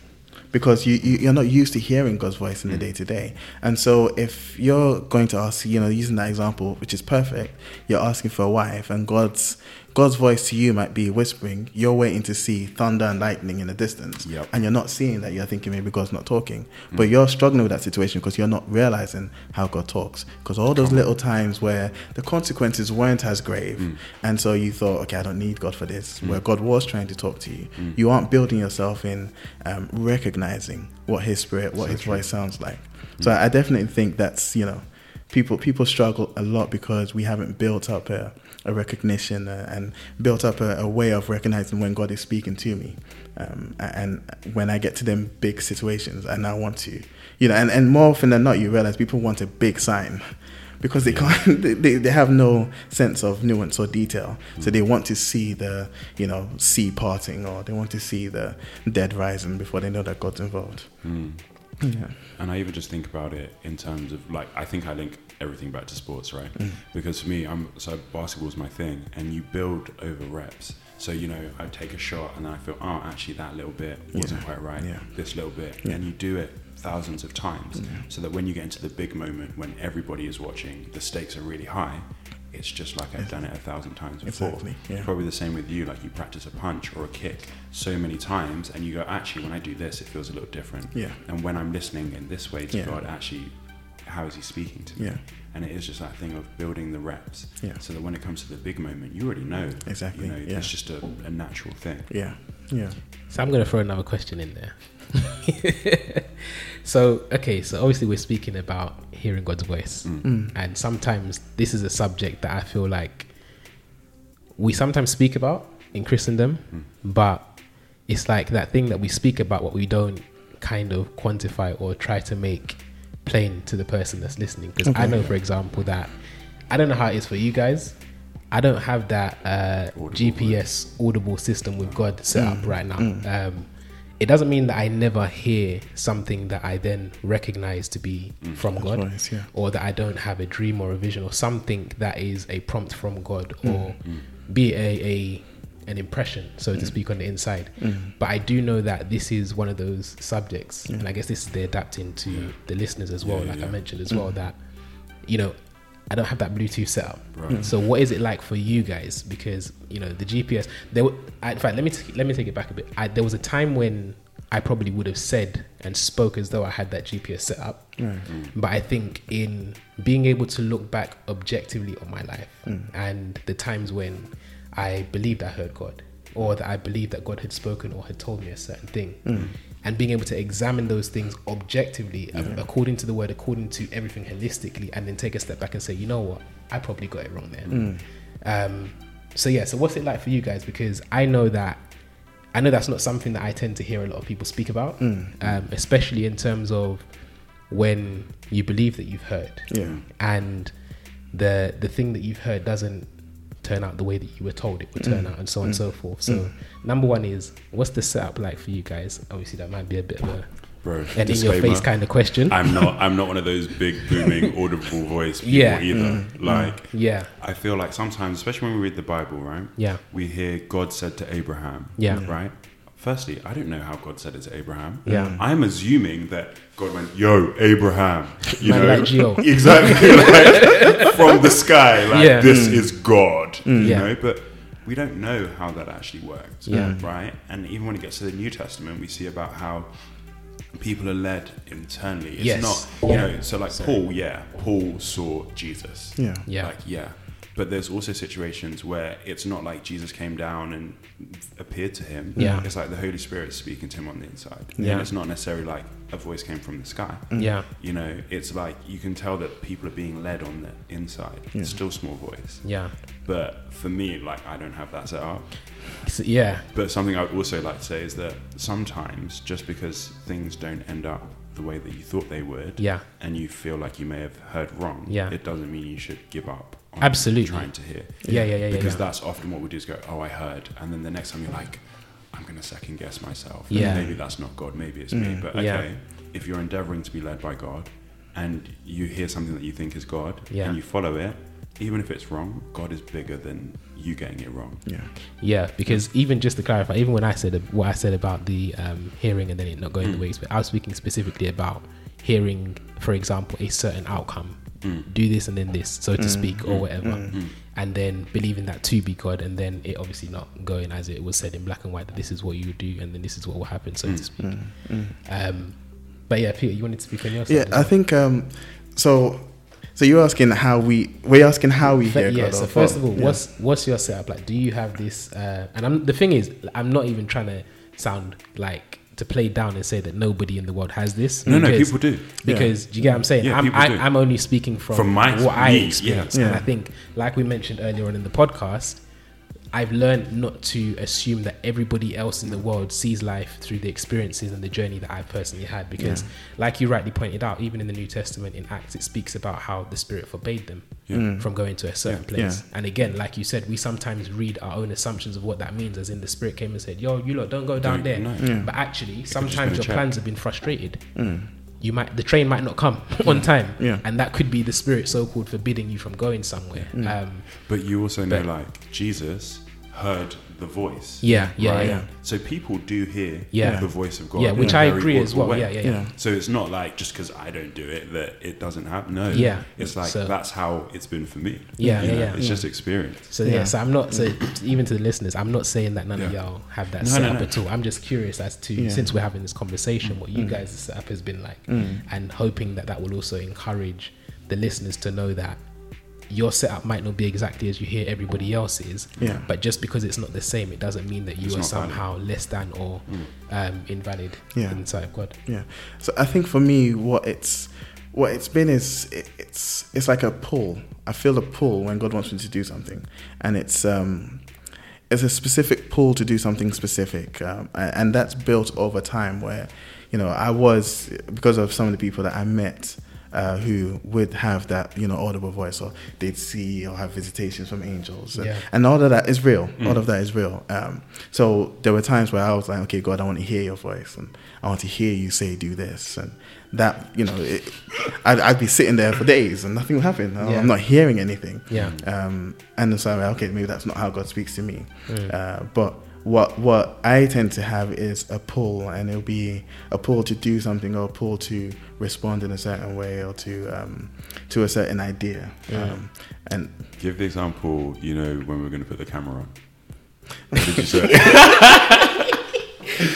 because you, you you're not used to hearing God's voice in the day to day. And so if you're going to ask, you know, using that example, which is perfect, you're asking for a wife, and God's God's voice to you might be whispering. You're waiting to see thunder and lightning in the distance, Yep. and you're not seeing that. You're thinking maybe God's not talking, mm. but you're struggling with that situation because you're not realizing how God talks. Because all those little times where the consequences weren't as grave, mm. and so you thought, okay, I don't need God for this, mm. where God was trying to talk to you, you aren't building yourself in um, recognizing what His Spirit, what So His true. voice sounds like. So I definitely think that's you know people people struggle a lot because we haven't built up a, a recognition uh, and built up a, a way of recognizing when God is speaking to me. Um, and when I get to them big situations, and I want to, you know, and, and more often than not, you realize people want a big sign [LAUGHS] because they can't, [LAUGHS] they, they have no sense of nuance or detail. So they want to see the, you know, sea parting or they want to see the dead rising before they know that God's involved. Mm. Yeah. And I even just think about it in terms of like I think I link everything back to sports, right? Mm. Because for me, I'm so basketball's my thing, and you build over reps. So you know, I take a shot and then I feel, oh, actually that little bit wasn't Yeah. quite right. Yeah. This little bit, Yeah. and you do it thousands of times, so that when you get into the big moment when everybody is watching, the stakes are really high. It's just like I've done it a thousand times before. Exactly, yeah. Probably the same with you. Like you practice a punch or a kick so many times, and you go, actually, when I do this, it feels a little different. Yeah. And when I'm listening in this way to Yeah. God, actually, how is He speaking to me? Yeah. And it is just that thing of building the reps. Yeah. So that when it comes to the big moment, you already know. Exactly, You know, yeah. it's just a, a natural thing. Yeah. Yeah. So I'm going to throw another question in there. [LAUGHS] so, okay, so obviously we're speaking about hearing God's voice. Mm. And sometimes this is a subject that I feel like we sometimes speak about in Christendom, but it's like that thing that we speak about what we don't kind of quantify or try to make plain to the person that's listening. Because I know, for example, that I don't know how it is for you guys. I don't have that uh, Audible GPS audible system with God set Mm. up right now. Um, it doesn't mean that I never hear something that I then recognize to be from God, voice, yeah. or that I don't have a dream or a vision or something that is a prompt from God, Mm. or be a, a an impression, so Mm. to speak, on the inside. But I do know that this is one of those subjects, and I guess this is the adapting to the listeners as well, Yeah, like I mentioned as well, that you know. I don't have that Bluetooth set up. Right. So what is it like for you guys? Because you know the GPS. There, w- I, in fact, let me t- let me take it back a bit. I, there was a time when I probably would have said and spoke as though I had that GPS set up. Right. Mm. But I think in being able to look back objectively on my life mm. and the times when I believed I heard God or that I believed that God had spoken or had told me a certain thing mm. And being able to examine those things objectively a- according to the word, according to everything holistically, and then take a step back and say, you know what, I probably got it wrong there. Um, so yeah, so what's it like for you guys? Because I know that I know that's not something that I tend to hear a lot of people speak about, Mm. um, especially in terms of when you believe that you've heard, Yeah. and the the thing that you've heard doesn't turn out the way that you were told it would turn mm. out, and so on and mm. so forth. So, mm. number one is what's the setup like for you guys? Obviously, that might be a bit of a Bro, an in your face kind of question. I'm not. I'm not one of those big booming [LAUGHS] audible voice people Yeah. either. Like yeah, I feel like sometimes, especially when we read the Bible, right? yeah, We hear God said to Abraham. Yeah. Right. Firstly, I don't know how God said it to Abraham. Yeah. I'm assuming that God went, "Yo, Abraham," you Man know, like Gio. [LAUGHS] exactly [LAUGHS] like from the sky, like Yeah. this mm. is God, mm. you Yeah. know. But we don't know how that actually worked, Yeah. right? And even when it gets to the New Testament, we see about how people are led internally. It's Yes. not, you Yeah. know. So like Paul, yeah, Paul saw Jesus, Yeah. Yeah. like yeah. But there's also situations where it's not like Jesus came down and appeared to him. Yeah. It's like the Holy Spirit speaking to him on the inside. Yeah. And it's not necessarily like a voice came from the sky. Mm. yeah, You know, it's like you can tell that people are being led on the inside. Yeah. It's still small voice. yeah, But for me, like I don't have that set up. So, yeah, But something I would also like to say is that sometimes just because things don't end up the way that you thought they would, yeah. and you feel like you may have heard wrong, Yeah. it doesn't mean you should give up. Absolutely. trying to hear. Yeah, yeah, yeah, yeah, Because yeah. that's often what we do is go, oh, I heard, and then the next time you're like, I'm going to second guess myself. Yeah. Maybe that's not God. Maybe it's me. But okay, Yeah. if you're endeavoring to be led by God, and you hear something that you think is God, Yeah. and you follow it, even if it's wrong, God is bigger than you getting it wrong. Yeah. Yeah, because even just to clarify, even when I said what I said about the um, hearing and then it not going the way, I was speaking specifically about hearing, for example, a certain outcome, Mm. do this and then this, so to mm. speak, or mm. whatever, and then believing that to be God, and then it obviously not going as it was said in black and white that this is what you would do and then this is what will happen, so to speak. Um, but yeah, Peter, you wanted to speak on your side? Yeah, as I well? think um, so. So you're asking how we we're asking how we hear yeah. God. So first of all, Yeah. what's what's your setup like? Do you have this? Uh, and I'm the thing is, I'm not even trying to sound like to play down and say that nobody in the world has this. No, no, people do. Because do you get what I'm saying? Yeah, I'm, people I, do. I'm only speaking from, From my- what I me, experienced, yeah. and I think, like we mentioned earlier on in the podcast, I've learned not to assume that everybody else in the world sees life through the experiences and the journey that I've personally had. Because, like you rightly pointed out, even in the New Testament in Acts, it speaks about how the Spirit forbade them mm. from going to a certain Yeah. place. And again, like you said, we sometimes read our own assumptions of what that means, as in the Spirit came and said, "Yo, you lot, don't go down Don't- there." no. But actually, just sometimes your check. plans have been frustrated. Mm. You might the train might not come [LAUGHS] on time, Yeah. and that could be the Spirit so-called forbidding you from going somewhere. Mm. Um, But you also know, But- like, Jesus heard the voice. Yeah, yeah, right? yeah. So people do hear Yeah. the voice of God. yeah, which I agree as well. Yeah, yeah, yeah. Yeah. So it's not like just because I don't do it that it doesn't happen. No. Yeah. It's like So- that's how it's been for me. Yeah, You yeah, know, yeah. It's just experience. So yeah. Yeah. so I'm not so even to the listeners, I'm not saying that none of y'all have that No, no, setup no. at all. I'm just curious as to Yeah. since we're having this conversation, what Mm. you guys' setup has been like, and hoping that that will also encourage the listeners to know that your setup might not be exactly as you hear everybody else's, Yeah. but just because it's not the same, it doesn't mean that you It's are not valid. somehow less than or um, invalid Yeah. inside of God. Yeah. So I think for me, what it's what it's been is it, it's it's like a pull. I feel a pull when God wants me to do something, and it's um it's a specific pull to do something specific, um, and that's built over time. Where you know I was because of some of the people that I met. Uh, who would have that you know audible voice or they'd see or have visitations from angels. And, Yeah. and all of that is real. All of that is real. Um, so there were times where i was like okay god i want to hear your voice and i want to hear you say do this. And that you know it, I'd, I'd be sitting there for days and nothing would happen. Yeah. i'm not hearing anything. Yeah. um, and so I'm like, okay maybe that's not how god speaks to me. Uh, but what what I tend to have is a pull, and it'll be a pull to do something or a pull to respond in a certain way or to um, to a certain idea. Um, and Give the example, you know, when we're going to put the camera on. [LAUGHS] What did you say?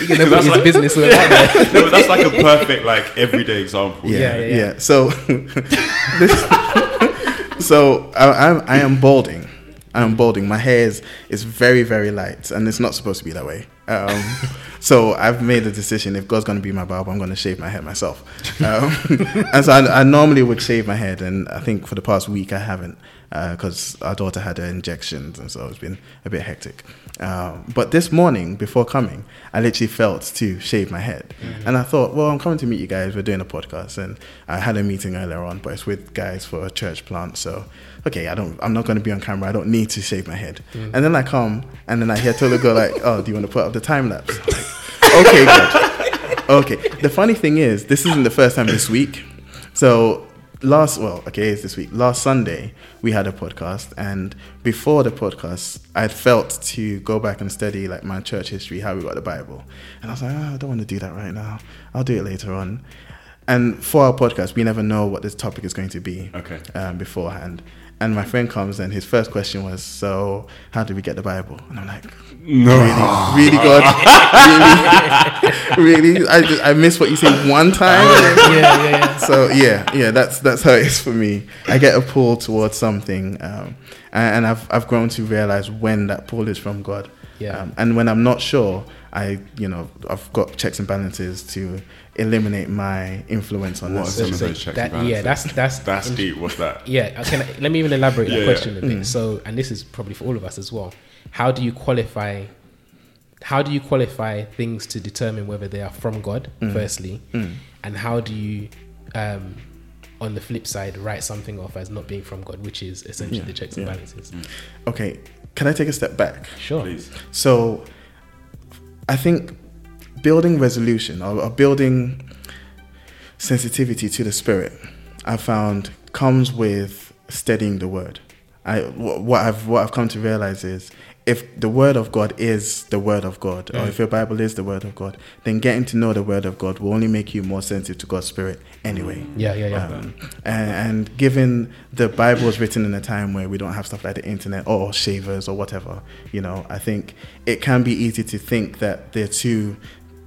You're gonna business all out [LAUGHS] no, but that's like a perfect, like, everyday example. yeah, Yeah, yeah. yeah, yeah. So, [LAUGHS] this, so I, I'm I am balding. I'm balding. My hair is, is very very light, and it's not supposed to be that way. Um, [LAUGHS] so I've made a decision. If God's going to be my barber, I'm going to shave my head myself. [LAUGHS] Um, and so I, I normally would shave my head, and I think for the past week I haven't because our daughter had her injections, and so it's been a bit hectic. Um, but this morning, before coming, I literally felt to shave my head, and I thought, well, I'm coming to meet you guys. We're doing a podcast, and I had a meeting earlier on, but it's with guys for a church plant. So, okay, I don't, I'm not going to be on camera. I don't need to shave my head. And then I come, and then I hear Tola go like, oh, do you want to put up the time lapse? Like, [LAUGHS] okay, good. Okay. The funny thing is, this isn't the first time this week. So last, well, okay, it's this week. Last Sunday we had a podcast, and before the podcast, I'd felt to go back and study like my church history, how we got the Bible, and I was like, oh, I don't want to do that right now. I'll do it later on. And for our podcast, we never know what this topic is going to be Okay. um, beforehand. And my friend comes, and his first question was, "So, how did we get the Bible?" And I'm like, No. really, really, God, [LAUGHS] really, really. I just, I missed what you said one time. yeah, yeah, yeah. so yeah, yeah, that's that's how it is for me. I get a pull towards something, um, and, and I've I've grown to realize when that pull is from God. Yeah. Um, and when I'm not sure, I you know I've got checks and balances to eliminate my influence on What are that. some of those checks that- and yeah, balances? that's- that's That's deep. What's that? Yeah, I can let me even elaborate Yeah, that yeah. question a bit. So, and this is probably for all of us as well. How do you qualify? How do you qualify things to determine whether they are from God, mm. firstly, mm. and how do you, um, on the flip side, write something off as not being from God, which is essentially Yeah, the checks yeah. and balances? Mm. Okay, can I take a step back? Sure. Please. So, I think building resolution or, or building sensitivity to the spirit, I found comes with studying the word. I what I've what I've come to realize is if the word of God is the word of God, or Mm. if your Bible is the word of God, then getting to know the word of God will only make you more sensitive to God's spirit anyway. Yeah, yeah, yeah. Um, and, and given the Bible was written in a time where we don't have stuff like the internet or shavers or whatever, you know, I think it can be easy to think that they're two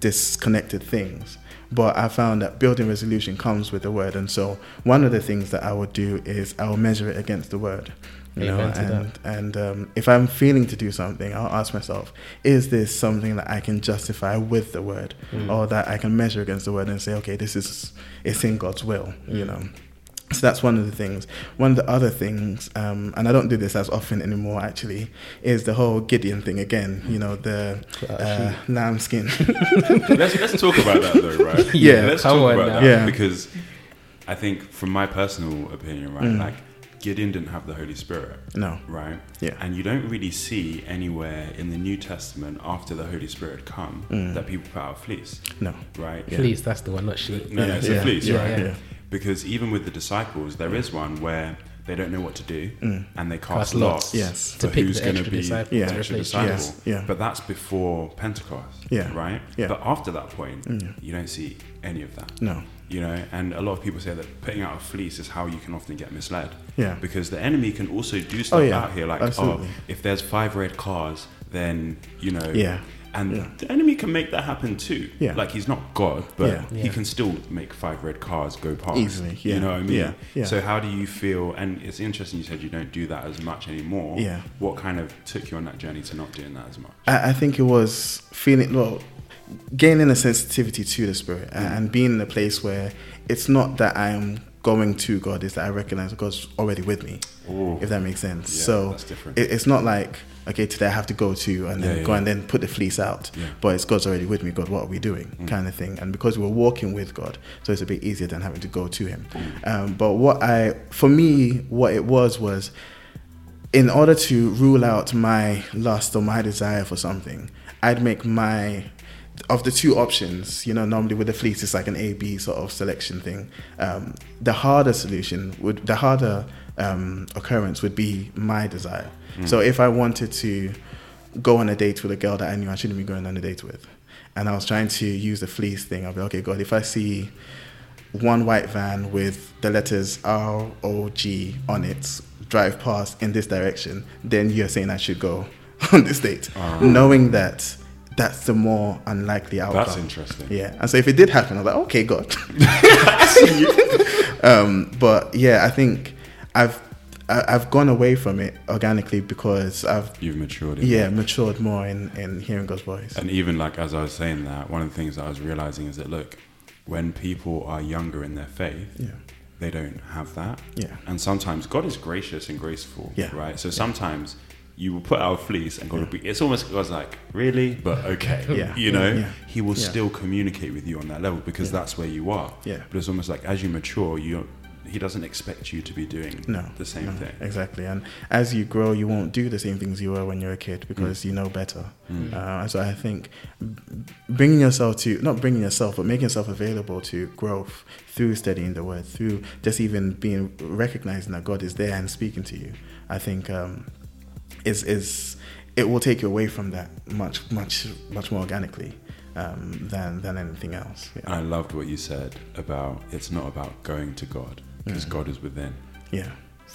disconnected things. But I found that building resolution comes with the word, and so one of the things that I would do is I will measure it against the word. You know, and and um, if I'm feeling to do something, I'll ask myself, is this something that I can justify with the word, Mm. or that I can measure against the word and say, okay, this is it's in God's will, you Mm. know. So that's one of the things. One of the other things, um, and I don't do this as often anymore, actually, is the whole Gideon thing again. You know, the uh, lamb skin. [LAUGHS] let's let's talk about that though, right? [LAUGHS] Yeah, let's come talk about now. that Yeah. because I think, from my personal opinion, right, Mm. like Gideon didn't have the Holy Spirit, no. right? Yeah. And you don't really see anywhere in the New Testament after the Holy Spirit come Mm. that people put out a fleece, No. right? Yeah. Fleece, that's the one, not sheep. No, no, it's Yeah, a fleece, yeah, right? yeah. Because even with the disciples, there is one where they don't know what to do Mm. and they cast, Cast lots, lots. Yes. for To pick who's the going to be disciple Yeah. the extra disciple. Yes, yeah. But that's before Pentecost, Yeah. right? Yeah. But after that point, Mm. you don't see any of that. No. You know, and a lot of people say that putting out a fleece is how you can often get misled. Yeah. Because the enemy can also do stuff yeah. out here, like, Absolutely. oh, if there's five red cars, then you know, Yeah. and Yeah. the enemy can make that happen too. Yeah. Like he's not God, but Yeah. he can still make five red cars go past Easily, yeah. You know what I mean? Yeah. Yeah. So how do you feel? And it's interesting you said you don't do that as much anymore. Yeah. What kind of took you on that journey to not doing that as much? I, I think it was feeling well, gaining a sensitivity to the spirit Mm. and being in a place where it's not that I'm going to God, is that I recognize God's already with me. Oh, If that makes sense. Yeah, so. It, it's not like okay today I have to go to and then Yeah, go yeah. and then put the fleece out. But it's God's already with me. God, what are we doing? Mm. Kind of thing. And because we're walking with God, so it's a bit easier than having to go to Him. Mm. Um, but what I, for me, what it was was in order to rule out my lust or my desire for something, I'd make my of the two options, you know, normally with the fleece it's like an A B sort of selection thing. Um, the harder solution would, the harder um, occurrence would be my desire. So if I wanted to go on a date with a girl that I knew I shouldn't be going on a date with, and I was trying to use the fleece thing, I'd be okay, God, if I see one white van with the letters R O G on it drive past in this direction, then you're saying I should go [LAUGHS] on this date, Ah. knowing that that's the more unlikely outcome. That's interesting. Yeah, and so if it did happen, I was like, okay, God, [LAUGHS] [LAUGHS] I see you. um, but yeah, I think I've I've gone away from it organically because I've You've matured. yeah that. matured more in in hearing God's voice. And even like as I was saying that, one of the things that I was realizing is that look, when people are younger in their faith, Yeah, they don't have that. yeah, And sometimes God is gracious and graceful. Yeah. Right. So sometimes you will put out a fleece and God will be. It's almost God's like really, but okay. [LAUGHS] Yeah. You know, Yeah. He will Yeah. still communicate with you on that level because Yeah. that's where you are. Yeah. But it's almost like as you mature, you He doesn't expect you to be doing no, the same no, thing. exactly. And as you grow, you won't do the same things you were when you were a kid because you know better. Mm. Uh, so I think bringing yourself to not bringing yourself, but making yourself available to growth through studying the word, through just even being recognizing that God is there and speaking to you. I think um, is is it will take you away from that much much much more organically um, than than anything else. Yeah, I loved what you said about it's not about going to God because Mm. God is within. yeah,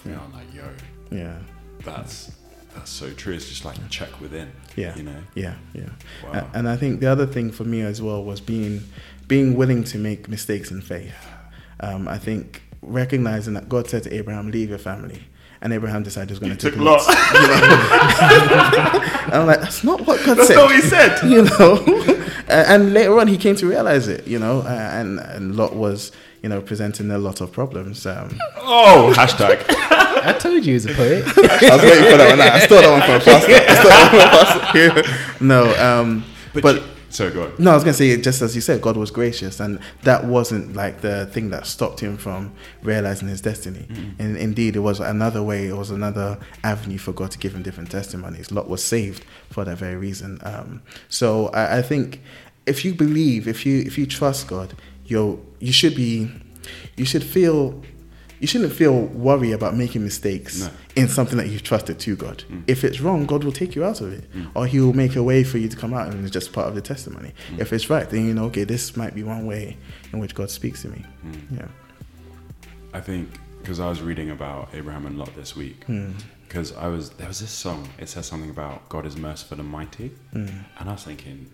You know, I'm like, yo, yeah, that's that's so true. It's just like check within. Yeah. You know. yeah, yeah. Wow. A- And I think the other thing for me as well was being being willing to make mistakes in faith. Um, I think recognizing that God said to Abraham, "Leave your family," and Abraham decided he was going to take took Lot. Lot. You know? And [LAUGHS] I'm like, that's not what God That's said. not what he said. [LAUGHS] you know. [LAUGHS] And later on, he came to realize it. You know, uh, and and Lot was you know presenting a lot of problems. Um, Oh, hashtag. I told you he was a poet. I was waiting for that one. I stole that one from Pastor. I stole that one from Pastor. No, um, But, but you- so go on. No, I was gonna say just as you said, God was gracious, and that wasn't like the thing that stopped him from realizing his destiny. And indeed, it was another way, it was another avenue for God to give him different testimonies. Lot was saved for that very reason. Um, so I, I think if you believe, if you if you trust God, you you should be, you should feel. You shouldn't feel worry about making mistakes No. in something that you've trusted to God. Mm. If it's wrong, God will take you out of it, or He will make a way for you to come out, and it's just part of the testimony. Mm. If it's right, then you know, okay, this might be one way in which God speaks to me. Mm. Yeah. I think because I was reading about Abraham and Lot this week. Mm. Because I was there was this song. It says something about God is merciful and mighty, Mm. and I was thinking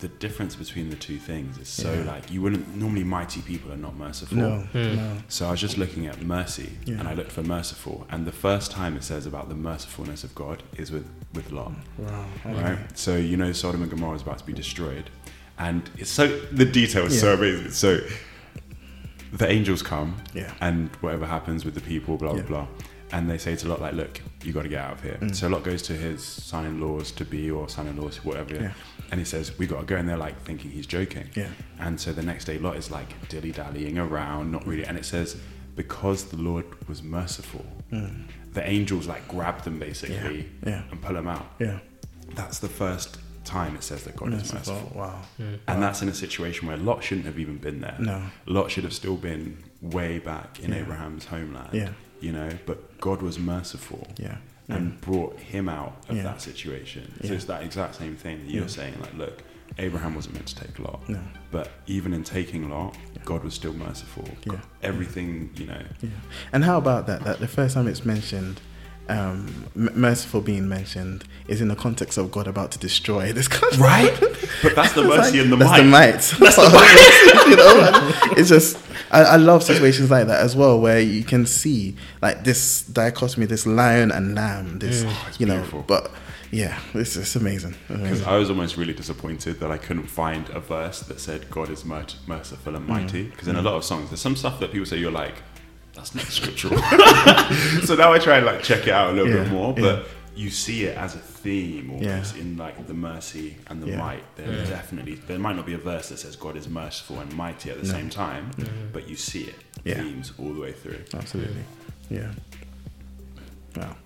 the difference between the two things is so Yeah. like you wouldn't normally mighty people are not merciful. No, Mm. no. So I was just looking at mercy, Yeah. and I looked for merciful, and the first time it says about the mercifulness of God is with with Lot, Wow. right? So you know Sodom and Gomorrah is about to be destroyed, and it's so the detail is so amazing. So the angels come, Yeah. and whatever happens with the people, blah blah Yeah. blah. And they say to Lot, like, look, you got to get out of here. Mm. So Lot goes to his son-in-laws to be or son-in-laws, whatever, Yeah. And he says, we got to go. And they're like thinking he's joking. Yeah. And so the next day, Lot is like dilly dallying around, not really. And it says, because the Lord was merciful, the angels like grab them basically Mm. Yeah. Yeah. and pull them out. Yeah. That's the first time it says that God is Merciful. merciful. Wow. And that's in a situation where Lot shouldn't have even been there. No. Lot should have still been way back in Yeah. Abraham's homeland. Yeah. You know, but God was merciful Yeah. And brought him out of Yeah. that situation. So Yeah. it's that exact same thing that you're Yeah. saying, like, look, Abraham wasn't meant to take Lot. No. But even in taking Lot, God was still merciful. Yeah. God- Everything, you know. Yeah. And how about that? That the first time it's mentioned, um, merciful being mentioned, is in the context of God about to destroy this country. Right? [LAUGHS] But that's the mercy like- and the that's might. the might. [LAUGHS] That's the [LAUGHS] might. you know, it's just I, I love situations like that as well, where you can see like this dichotomy, this lion and lamb. This, Oh, you know, beautiful. but yeah, it's it's amazing. Because. I was almost really disappointed that I couldn't find a verse that said God is mer- merciful and mighty. Mm. Because in a lot of songs, there's some stuff that people say you're like, that's not scriptural. [LAUGHS] [LAUGHS] so now I try and like check it out a little bit Yeah, more, yeah. but you see it as a theme almost Yeah. in like the mercy and the Yeah. might. There Yeah. definitely there might not be a verse that says God is merciful and mighty at the No. same time, but you see it Yeah. themes all the way through. Absolutely, yeah. Wow.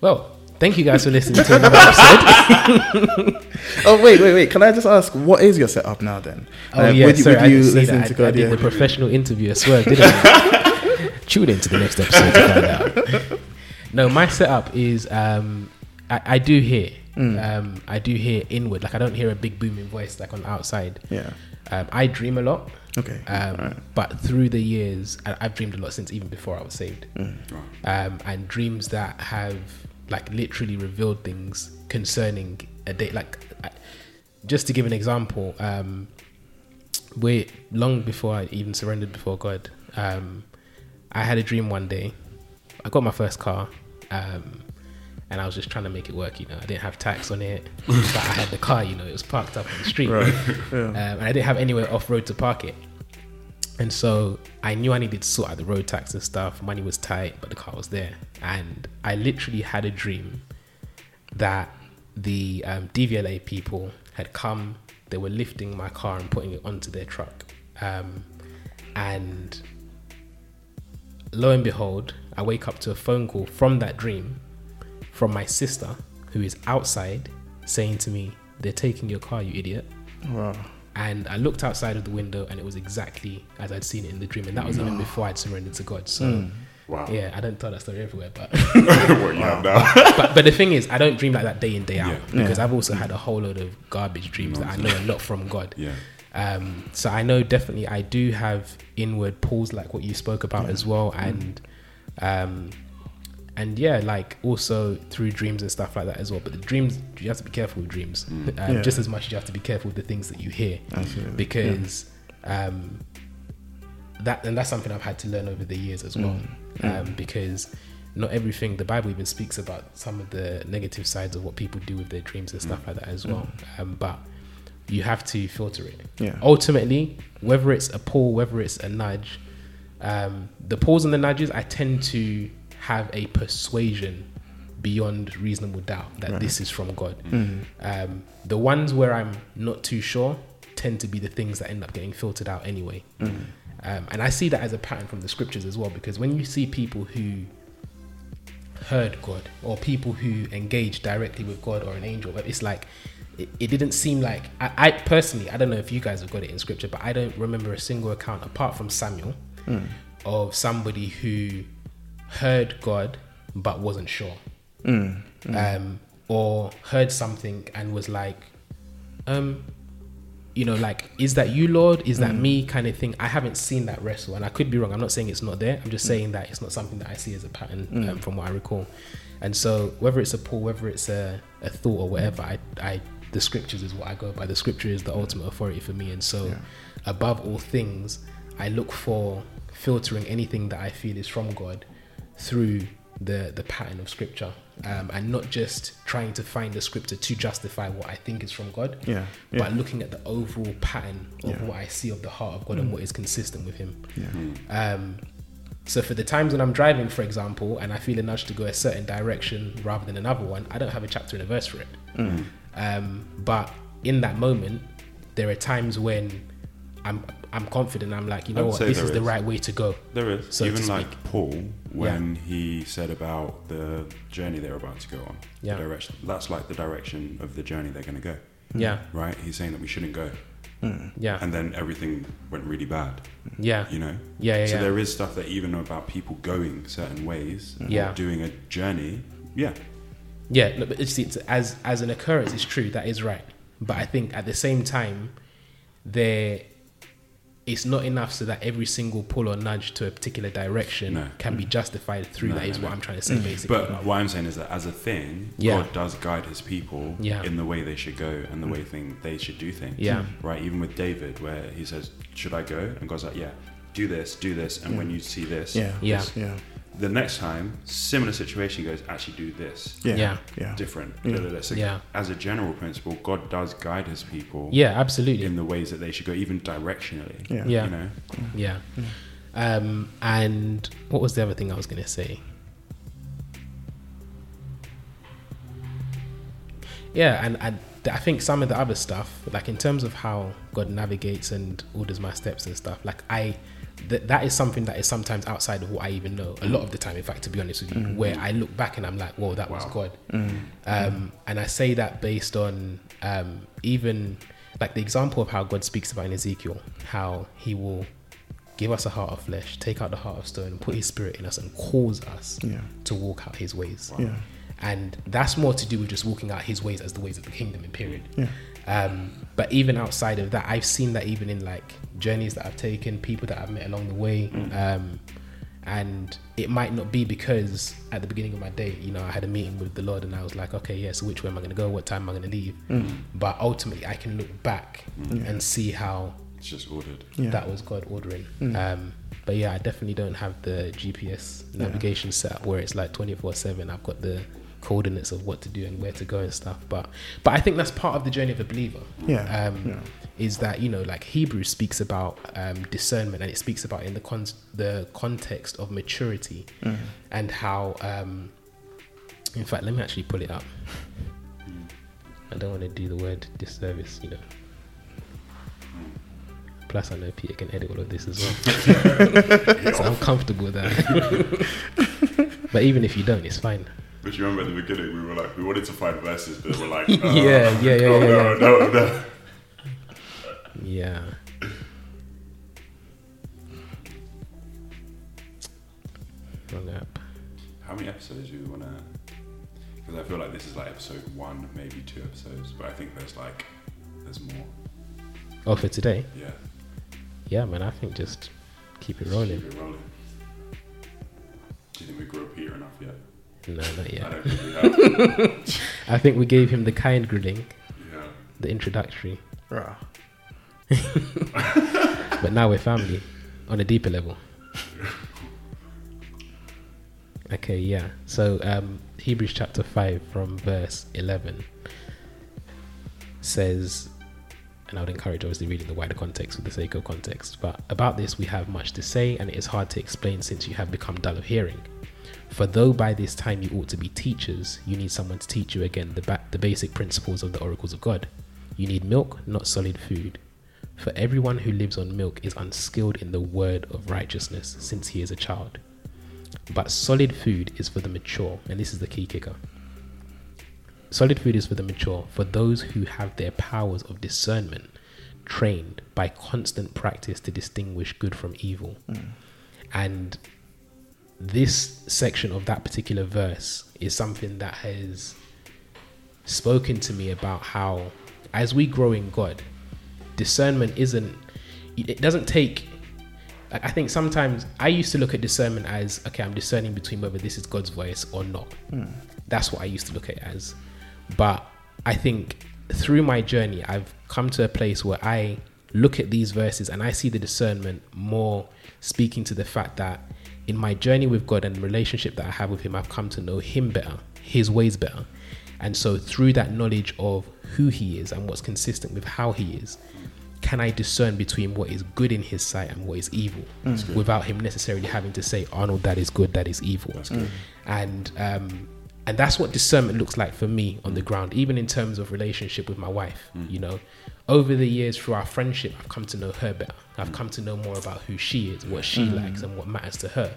Well, thank you guys for listening to another episode. [LAUGHS] Oh wait, wait, wait! Can I just ask, what is your setup now then? Oh Uh, yeah, sorry, with I you didn't that. to I, I did yeah. the professional interview I swear, didn't I? [LAUGHS] Tune into the next episode to find out. No, my setup is um, I, I do hear, Mm. um, I do hear inward. Like I don't hear a big booming voice like on the outside. yeah. Um, I dream a lot, Okay. um, Alright. but through the years, I, I've dreamed a lot since even before I was saved. Mm. Um, and dreams that have like literally revealed things concerning a day. Like, just to give an example, um, we long before I even surrendered before God, um, I had a dream one day. I got my first car, um, and I was just trying to make it work. You know, I didn't have tax on it, but I had the car. You know, it was parked up on the street, [LAUGHS] Right. [LAUGHS] um, and I didn't have anywhere off road to park it. And so I knew I needed to sort out the road tax and stuff. Money was tight, but the car was there. And I literally had a dream that the um, DVLA people had come, they were lifting my car and putting it onto their truck. Um, and lo and behold, I wake up to a phone call from that dream from my sister, who is outside, saying to me, They're taking your car, you idiot. Wow. And I looked outside of the window and it was exactly as I'd seen it in the dream. And that was even before I'd surrendered to God. So, Wow. yeah, I don't tell that story everywhere. But, [LAUGHS] [LAUGHS] what you have now. but but the thing is, I don't dream like that day in, day out. Yeah. Because Yeah. I've also had a whole load of garbage dreams that I know a lot from God. yeah. Um, so I know definitely I do have inward pulls like what you spoke about as well, and um, and yeah, like also through dreams and stuff like that as well. But the dreams, you have to be careful with dreams, [LAUGHS] um, Yeah. just as much as you have to be careful with the things that you hear, Absolutely. because um, that and that's something I've had to learn over the years as well, um, because. Not everything. The Bible even speaks about some of the negative sides of what people do with their dreams and stuff like that as well. Um, but you have to filter it Yeah. ultimately, whether it's a pull, whether it's a nudge, um, the pulls and the nudges, I tend to have a persuasion beyond reasonable doubt that this is from God. Um, the ones where I'm not too sure tend to be the things that end up getting filtered out anyway. Um, and I see that as a pattern from the scriptures as well, because when you see people who heard God or people who engage directly with God or an angel, it's like it, it didn't seem like I, I personally I don't know if you guys have got it in scripture, but I don't remember a single account apart from Samuel of somebody who heard God but wasn't sure, um, or heard something and was like, um, you know, like, is that you, Lord? Is that me? Kind of thing. I haven't seen that wrestle, and I could be wrong. I'm not saying it's not there. I'm just saying that it's not something that I see as a pattern um, from what I recall. And so, whether it's a pull, whether it's a, a thought or whatever, I, I, the scriptures is what I go by. The scripture is the ultimate authority for me, and so, above all things, I look for filtering anything that I feel is from God through the the pattern of scripture um, and not just trying to find the scripture to justify what I think is from God Yeah, yeah. but looking at the overall pattern of Yeah. what I see of the heart of God and what is consistent with Him. Yeah. Um, so for the times when I'm driving, for example, and I feel a nudge to go a certain direction rather than another one, I don't have a chapter and a verse for it. Mm. Um, but in that moment, there are times when I'm I'm confident. I'm like, you know I'd what, say this is, the right way to go. There is So to even like. Paul when he said about the journey they're about to go on. Yeah. The direction. That's like the direction of the journey they're going to go. Yeah, Right? He's saying that we shouldn't go, hmm. yeah, and then everything went really bad. yeah, You know. yeah, yeah. so yeah. there is stuff that even about people going certain ways, hmm. or Yeah. doing a journey. Yeah. Yeah, no, but it's, it's as as an occurrence, it's true that is right. But I think at the same time, there, it's not enough so that every single pull or nudge to a particular direction No. can be mm. justified through No, that. Is no, what no. I'm trying to say, mm. basically. But what I'm saying is that as a thing, Yeah. God does guide His people Yeah. in the way they should go and the way mm. thing they should do things. Yeah. Right. Even with David, where he says, "Should I go?" and God's like, "Yeah, do this, do this, and when you see this, Yeah. Yeah. this." Yeah. The next time, similar situation he goes, "Actually, do this." Yeah. Yeah. Yeah. Different. Yeah. So Yeah. As a general principle, God does guide His people yeah, absolutely. in the ways that they should go, even directionally. Yeah. Yeah. You know. Yeah. Um, and what was the other thing I was going to say? Yeah, and, and I think some of the other stuff, like in terms of how God navigates and orders my steps and stuff, like I, th- that is something that is sometimes outside of what I even know. A lot of the time, in fact, to be honest with you, where I look back and I'm like, whoa, that was Wow. God. Um, and I say that based on um, even like the example of how God speaks about in Ezekiel, how He will give us a heart of flesh, take out the heart of stone, and put His Spirit in us, and cause us Yeah. to walk out His ways. Yeah. And that's more to do with just walking out His ways as the ways of the kingdom. In period. Yeah. Um, but even outside of that, I've seen that even in like journeys that I've taken, people that I've met along the way. Um, and it might not be because at the beginning of my day, you know, I had a meeting with the Lord and I was like, okay, yeah, so which way am I going to go? What time am I going to leave? But ultimately, I can look back and see how It's just ordered. Yeah. that was God ordering. Um, but yeah, I definitely don't have the GPS navigation set up where it's like 24 7. I've got the coordinates of what to do and where to go and stuff. But but I think that's part of the journey of a believer. Yeah, Um, yeah. Is that you know like Hebrews speaks about um, discernment and it speaks about in the con- the context of maturity and how. Um, in fact, let me actually pull it up. I don't want to do the word disservice, you know. Plus, I know Peter can edit all of this as well, [LAUGHS] so I'm comfortable with that. [LAUGHS] but even if you don't, it's fine. But you remember at the beginning, we were like, we wanted to find verses, but we're like, [LAUGHS] Yeah, yeah, yeah, [LAUGHS] oh, yeah, no, yeah. no, no. Yeah. Wrong app. How many episodes do you want to? Because I feel like this is like episode one, maybe two episodes, but I think there's like, there's more. Oh, for today? Yeah. Yeah, man. I think just keep it rolling. Keep it rolling. Do you think we grew up here enough yet? No, not I yet. don't think we have. [LAUGHS] I think we gave him the kind grilling, yeah. the introductory, Rah. [LAUGHS] but now we're family on a deeper level. Okay, yeah. So um, Hebrews chapter 5 from verse 11 says, and I would encourage obviously reading the wider context for the sake of context, but about this we have much to say, and it is hard to explain since you have become dull of hearing. For though by this time you ought to be teachers, you need someone to teach you again the, ba- the basic principles of the oracles of God. You need milk, not solid food. For everyone who lives on milk is unskilled in the word of righteousness, since he is a child. But solid food is for the mature, and this is the key kicker. Solid food is for the mature, for those who have their powers of discernment trained by constant practice to distinguish good from evil. Mm. And this section of that particular verse is something that has spoken to me about how, as we grow in God, discernment isn't, it doesn't take. I think sometimes I used to look at discernment as okay, I'm discerning between whether this is God's voice or not. Hmm. That's what I used to look at it as. But I think through my journey, I've come to a place where I look at these verses and I see the discernment more speaking to the fact that in my journey with God and the relationship that I have with Him, I've come to know Him better, His ways better. And so, through that knowledge of who He is and what's consistent with how He is, can I discern between what is good in His sight and what is evil without Him necessarily having to say, Arnold, that is good, that is evil. And, um, and that's what discernment looks like for me on the ground, even in terms of relationship with my wife. Mm. You know, over the years through our friendship, I've come to know her better. I've mm. come to know more about who she is, what she mm. likes, and what matters to her.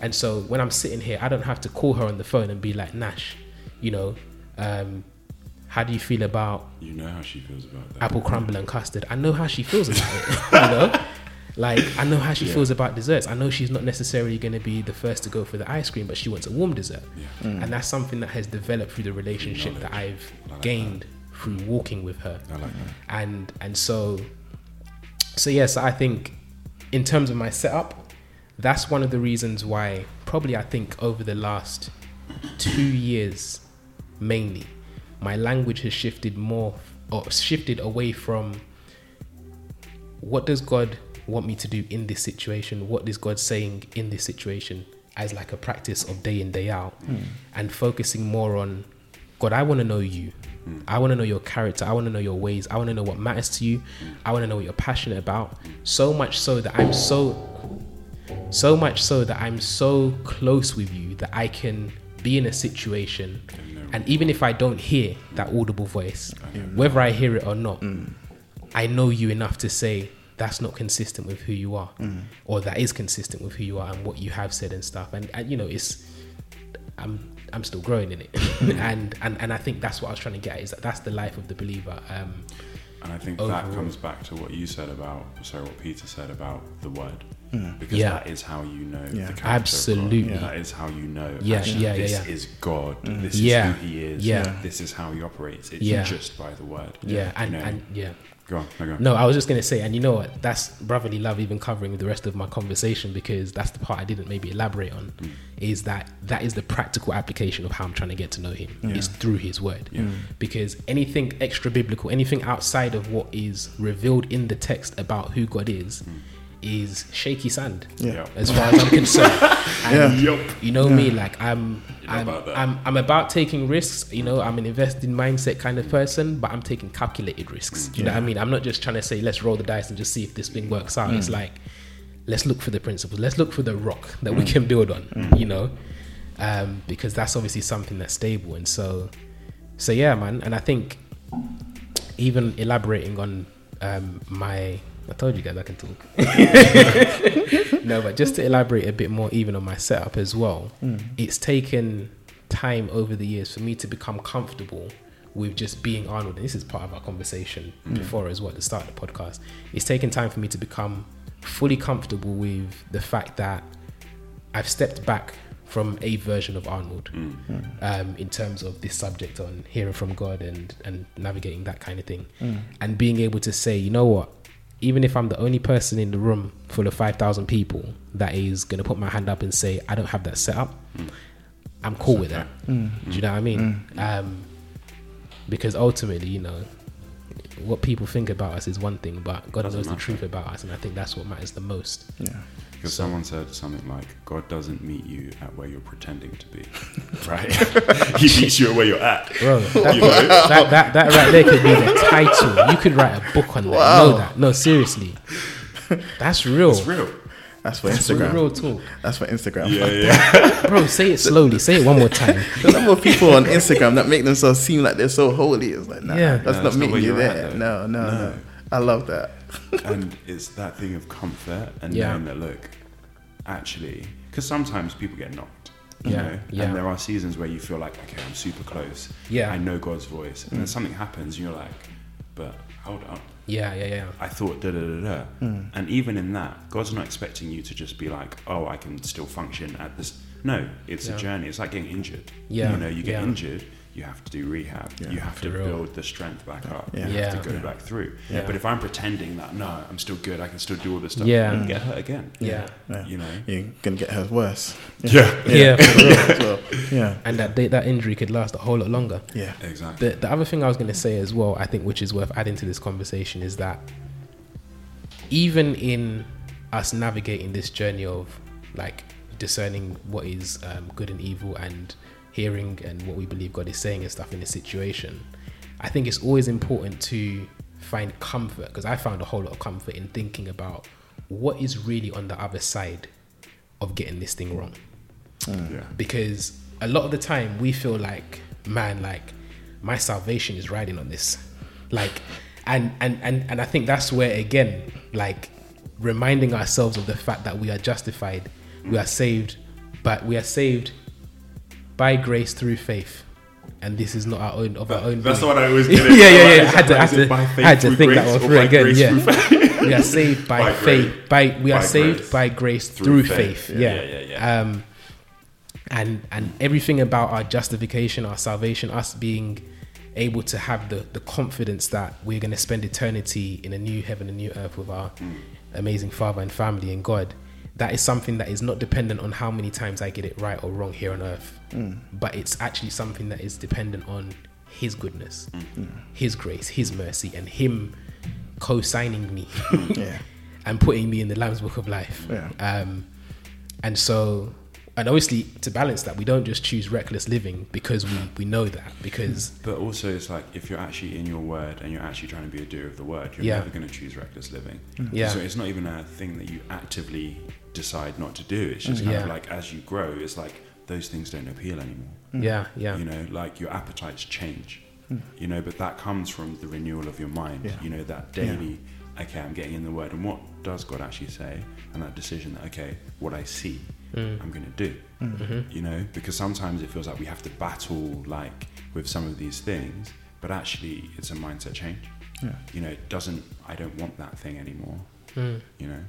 And so when I'm sitting here, I don't have to call her on the phone and be like, Nash, you know, um, how do you feel about You know how she feels about that. apple crumble and custard? I know how she feels about it. [LAUGHS] you know, [LAUGHS] like I know how she Yeah. feels about desserts. I know she's not necessarily going to be the first to go for the ice cream, but she wants a warm dessert, Yeah. Mm. and that's something that has developed through the relationship that I've like gained through walking with her I like that. and and so so yes i think in terms of my setup that's one of the reasons why probably i think over the last two years mainly my language has shifted more or shifted away from what does god want me to do in this situation? What is god saying in this situation as like a practice of day in day out? And focusing more on god i want to know you. I want to know your character. I want to know your ways. I want to know what matters to you. I want to know what you're passionate about. So much so that i'm so so much so that i'm so close with you that i can be in a situation. And even if i don't hear that audible voice whether i hear it or not I know you enough to say that's not consistent with who you are, or that is consistent with who you are and what you have said and stuff. And, and you know, it's I'm I'm still growing in it, [LAUGHS] and, and and I think that's what I was trying to get at is that that's the life of the believer. Um, And I think Overall. that comes back to what you said about, sorry, what Peter said about the word. Mm. Because Yeah. that is how you know Yeah. the character Absolutely. Of God. That is how you know. Yeah, actually, yeah, yeah, this yeah. is God. This Yeah. is who He is. Yeah. This is how He operates. It's Yeah. just by the word. yeah, and You know? and yeah. Go on. No, go on. No, I was just gonna say, and you know what? That's brotherly love. Even covering the rest of my conversation because that's the part I didn't maybe elaborate on. Mm. Is that that is the practical application of how I'm trying to get to know Him. Is through His Word. Yeah. Because anything extra biblical, anything outside of what is revealed in the text about who God is, is shaky sand. Yeah. As far as I'm concerned. [LAUGHS] And Yeah. You know me, like I'm, I'm, about. I'm, I'm about taking risks. You know, I'm an investing mindset kind of person, but I'm taking calculated risks. Do you know what I mean? I'm not just trying to say let's roll the dice and just see if this thing works out. It's like let's look for the principles. Let's look for the rock that we can build on. You know, um, because that's obviously something that's stable. And so, so yeah, man. And I think even elaborating on um, my I told you guys I can talk. [LAUGHS] no, but just to elaborate a bit more, even on my setup as well, hmm. it's taken time over the years for me to become comfortable with just being Arnold. And this is part of our conversation hmm. before as well at the start of the podcast. It's taken time for me to become fully comfortable with the fact that I've stepped back from a version of Arnold hmm. um, in terms of this subject on hearing from God and, and navigating that kind of thing. And being able to say, you know what, even if I'm the only person in the room full of 5,000 people that is going to put my hand up and say, I don't have that set up, I'm cool with that. Do you know what I mean? Um, because ultimately, you know, what people think about us is one thing, but God Doesn't knows the truth about us. And I think that's what matters the most. Yeah. Because someone said something like, God doesn't meet you at where you're pretending to be. [LAUGHS] Right? [LAUGHS] he meets you at where you're at. Bro, that, You know? that, that, that right there could be the title. You could write a book on that. Wow. Know that. No, seriously. That's real. It's real. That's for That's Instagram. real talk. That's for Instagram. Yeah, [LAUGHS] yeah. Bro, say it slowly. Say it one more time. The number of people on Instagram that make themselves seem like they're so holy is like, nah, Yeah. that's No, not that's not meeting where you you're at, there. no, no, no, No. I love that. And it's that thing of comfort and Yeah. knowing that look actually because sometimes people get knocked You Yeah, know? yeah. And there are seasons where you feel like, okay, I'm super close. Yeah. I know God's voice. And then something happens and you're like, but hold up. Yeah, yeah, yeah. I thought da da da da. Hmm. And even in that, God's not expecting you to just be like, oh, I can still function at this. No, it's Yeah. a journey. It's like getting injured. Yeah, You know, you get yeah. injured, you have to do rehab. Yeah, you have to real. build the strength back up. Yeah. You have to go Yeah. back through. Yeah. But if I'm pretending that, no, I'm still good, I can still do all this stuff, Yeah. I'm get hurt again. Yeah. Yeah. You know? You're gonna get hurt worse. Yeah. Yeah, for real. Yeah. and that day, that injury could last a whole lot longer. Yeah. Exactly. The, the other thing I was going to say as well, I think, which is worth adding to this conversation, is that even in us navigating this journey of like discerning what is um, good and evil and hearing and what we believe God is saying and stuff in this situation, I think it's always important to find comfort because I found a whole lot of comfort in thinking about what is really on the other side of getting this thing wrong. Mm. Yeah. because a lot of the time we feel like man like my salvation is riding on this. Like and and and, and i think that's where again like reminding ourselves of the fact that we are justified we are saved but we are saved by grace through faith and this is not our own of our own That's doing. the one I always [LAUGHS] yeah, get. yeah, yeah, yeah. I had to, I had to, by I had to think that one through again. Yeah, [LAUGHS] we are saved by, By faith, grace. by we are By saved grace. by grace Through through, faith. faith. Yeah, Yeah, yeah, yeah, yeah. Um, and and everything about our justification, our salvation, us being able to have the the confidence that we're going to spend eternity in a new heaven and new earth with our amazing Father and family and God. That is something that is not dependent on how many times I get it right or wrong here on earth, mm. but it's actually something that is dependent on His goodness, mm. Mm. His grace, His mercy, and Him co-signing me [LAUGHS] [LAUGHS] Yeah. and putting me in the Lamb's Book of Life. Yeah. Um, and so, and obviously, to balance that, we don't just choose reckless living because we, we know that. Because [LAUGHS] But also, it's like if you're actually in your word and you're actually trying to be a doer of the word, you're Yeah. never going to choose reckless living. Yeah. So it's not even a thing that you actively decide not to do. It's just mm, kind of like as you grow, it's like those things don't appeal anymore. Mm. yeah, yeah, You know, like your appetites change. Mm. You know, but that comes from the renewal of your mind. Yeah. You know, that daily. Okay, I'm getting in the word, and what does God actually say? And that decision that okay, what I see, I'm going to do. Mm-hmm. You know, because sometimes it feels like we have to battle like with some of these things, but actually it's a mindset change. Yeah. You know, it doesn't. I don't want that thing anymore. Mm. You know.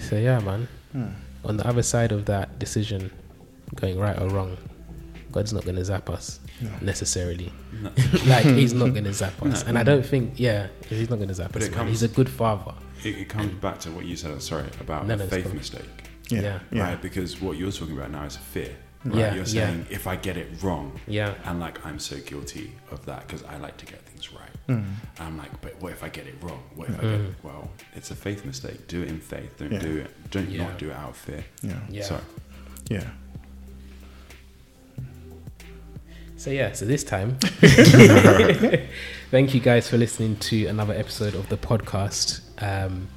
So yeah, man. Hmm. On the other side of that decision, going right or wrong, God's not going to zap us necessarily. No. [LAUGHS] like He's not [LAUGHS] going to zap us, No. and I don't think, yeah, He's not going to zap But us. it comes- He's a good father. It, it comes back to what you said. Sorry about No, no, faith cool. mistake. Yeah. Yeah. Yeah. right? Because what you're talking about now is fear. Right? Yeah, You're yeah. saying if I get it wrong, Yeah, and like I'm so guilty of that because I like to get things right. Mm. I'm like, but what if I get it wrong? What if I get it? Well, it's a faith mistake. Do it in faith. Don't Yeah. do it. Don't Yeah. not do it out of fear. Yeah. yeah. So Yeah. So yeah, so this time, [LAUGHS] [LAUGHS] thank you guys for listening to another episode of the podcast. Um,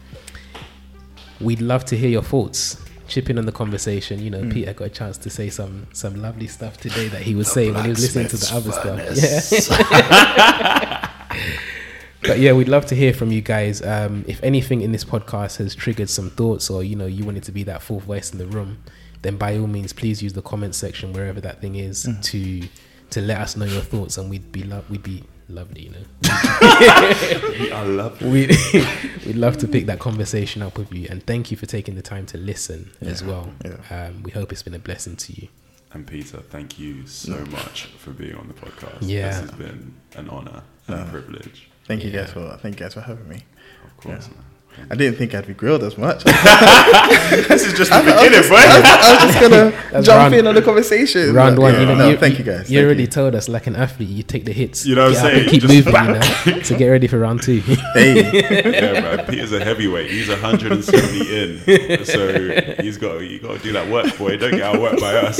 we'd love to hear your thoughts. Chip in on the conversation. You know, Mm. Peter got a chance to say some some lovely stuff today that he was saying when he was listening to the other stuff. Yeah. [LAUGHS] but yeah, we'd love to hear from you guys. Um, if anything in this podcast has triggered some thoughts, or you know, you wanted to be that fourth voice in the room, then by all means, please use the comment section wherever that thing is to to let us know your thoughts, and we'd be lo- we'd be lovely, you know. I love it. We'd, [LAUGHS] we'd love to pick that conversation up with you, and thank you for taking the time to listen as well. yeah. Um, we hope it's been a blessing to you. And Peter, thank you so much for being on the podcast. Yeah. this has been an honor and a privilege. Thank you Yeah. guys for thank you guys for having me. Of course. Yeah. Man. I didn't think I'd be grilled as much. [LAUGHS] this is just the I, I was beginning, just, boy. I, was- I was just gonna [LAUGHS] That's jump round- in on the conversation. Round one, Yeah, you know, no, you, thank you guys. You thank already told us, like an athlete, you take the hits. You know what I'm get and saying? Keep Just moving, you [LAUGHS] know, to get ready for round two. Hey, yeah, man. Peter's a heavyweight. He's 170 in, so he's got you got to do that work, boy. Don't get outworked by us.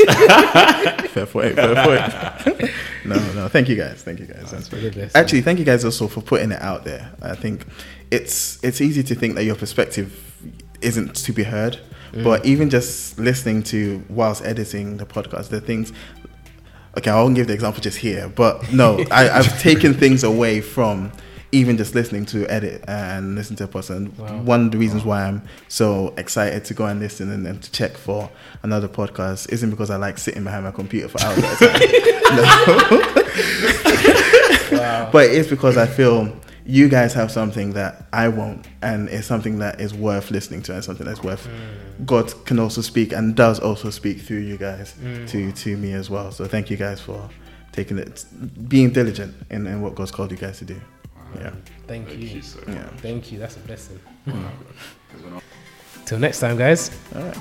fair point, fair point. no, no, thank you guys, thank you guys. That's For the. Actually, thank you guys also for putting it out there. I think it's it's easy to think that your perspective isn't to be heard, mm. but even just listening to whilst editing the podcast, the things. Okay, I won't give the example just here, but no, [LAUGHS] I, I've taken things away from even just listening to edit and listen to a person. Wow. One of the reasons why I'm so excited to go and listen and, and to check for another podcast isn't because I like sitting behind my computer for hours at a time. [LAUGHS] [LAUGHS] No. But it's because I feel you guys have something that I won't, and it's something that is worth listening to, and something that's worth. Mm. God can also speak and does also speak through you guys mm. to to me as well. So thank you guys for taking it, being diligent in, in what God's called you guys to do. Yeah, Thank, Thank you. you so yeah. Thank you. That's a blessing. much. [LAUGHS] Till next time, guys. All right.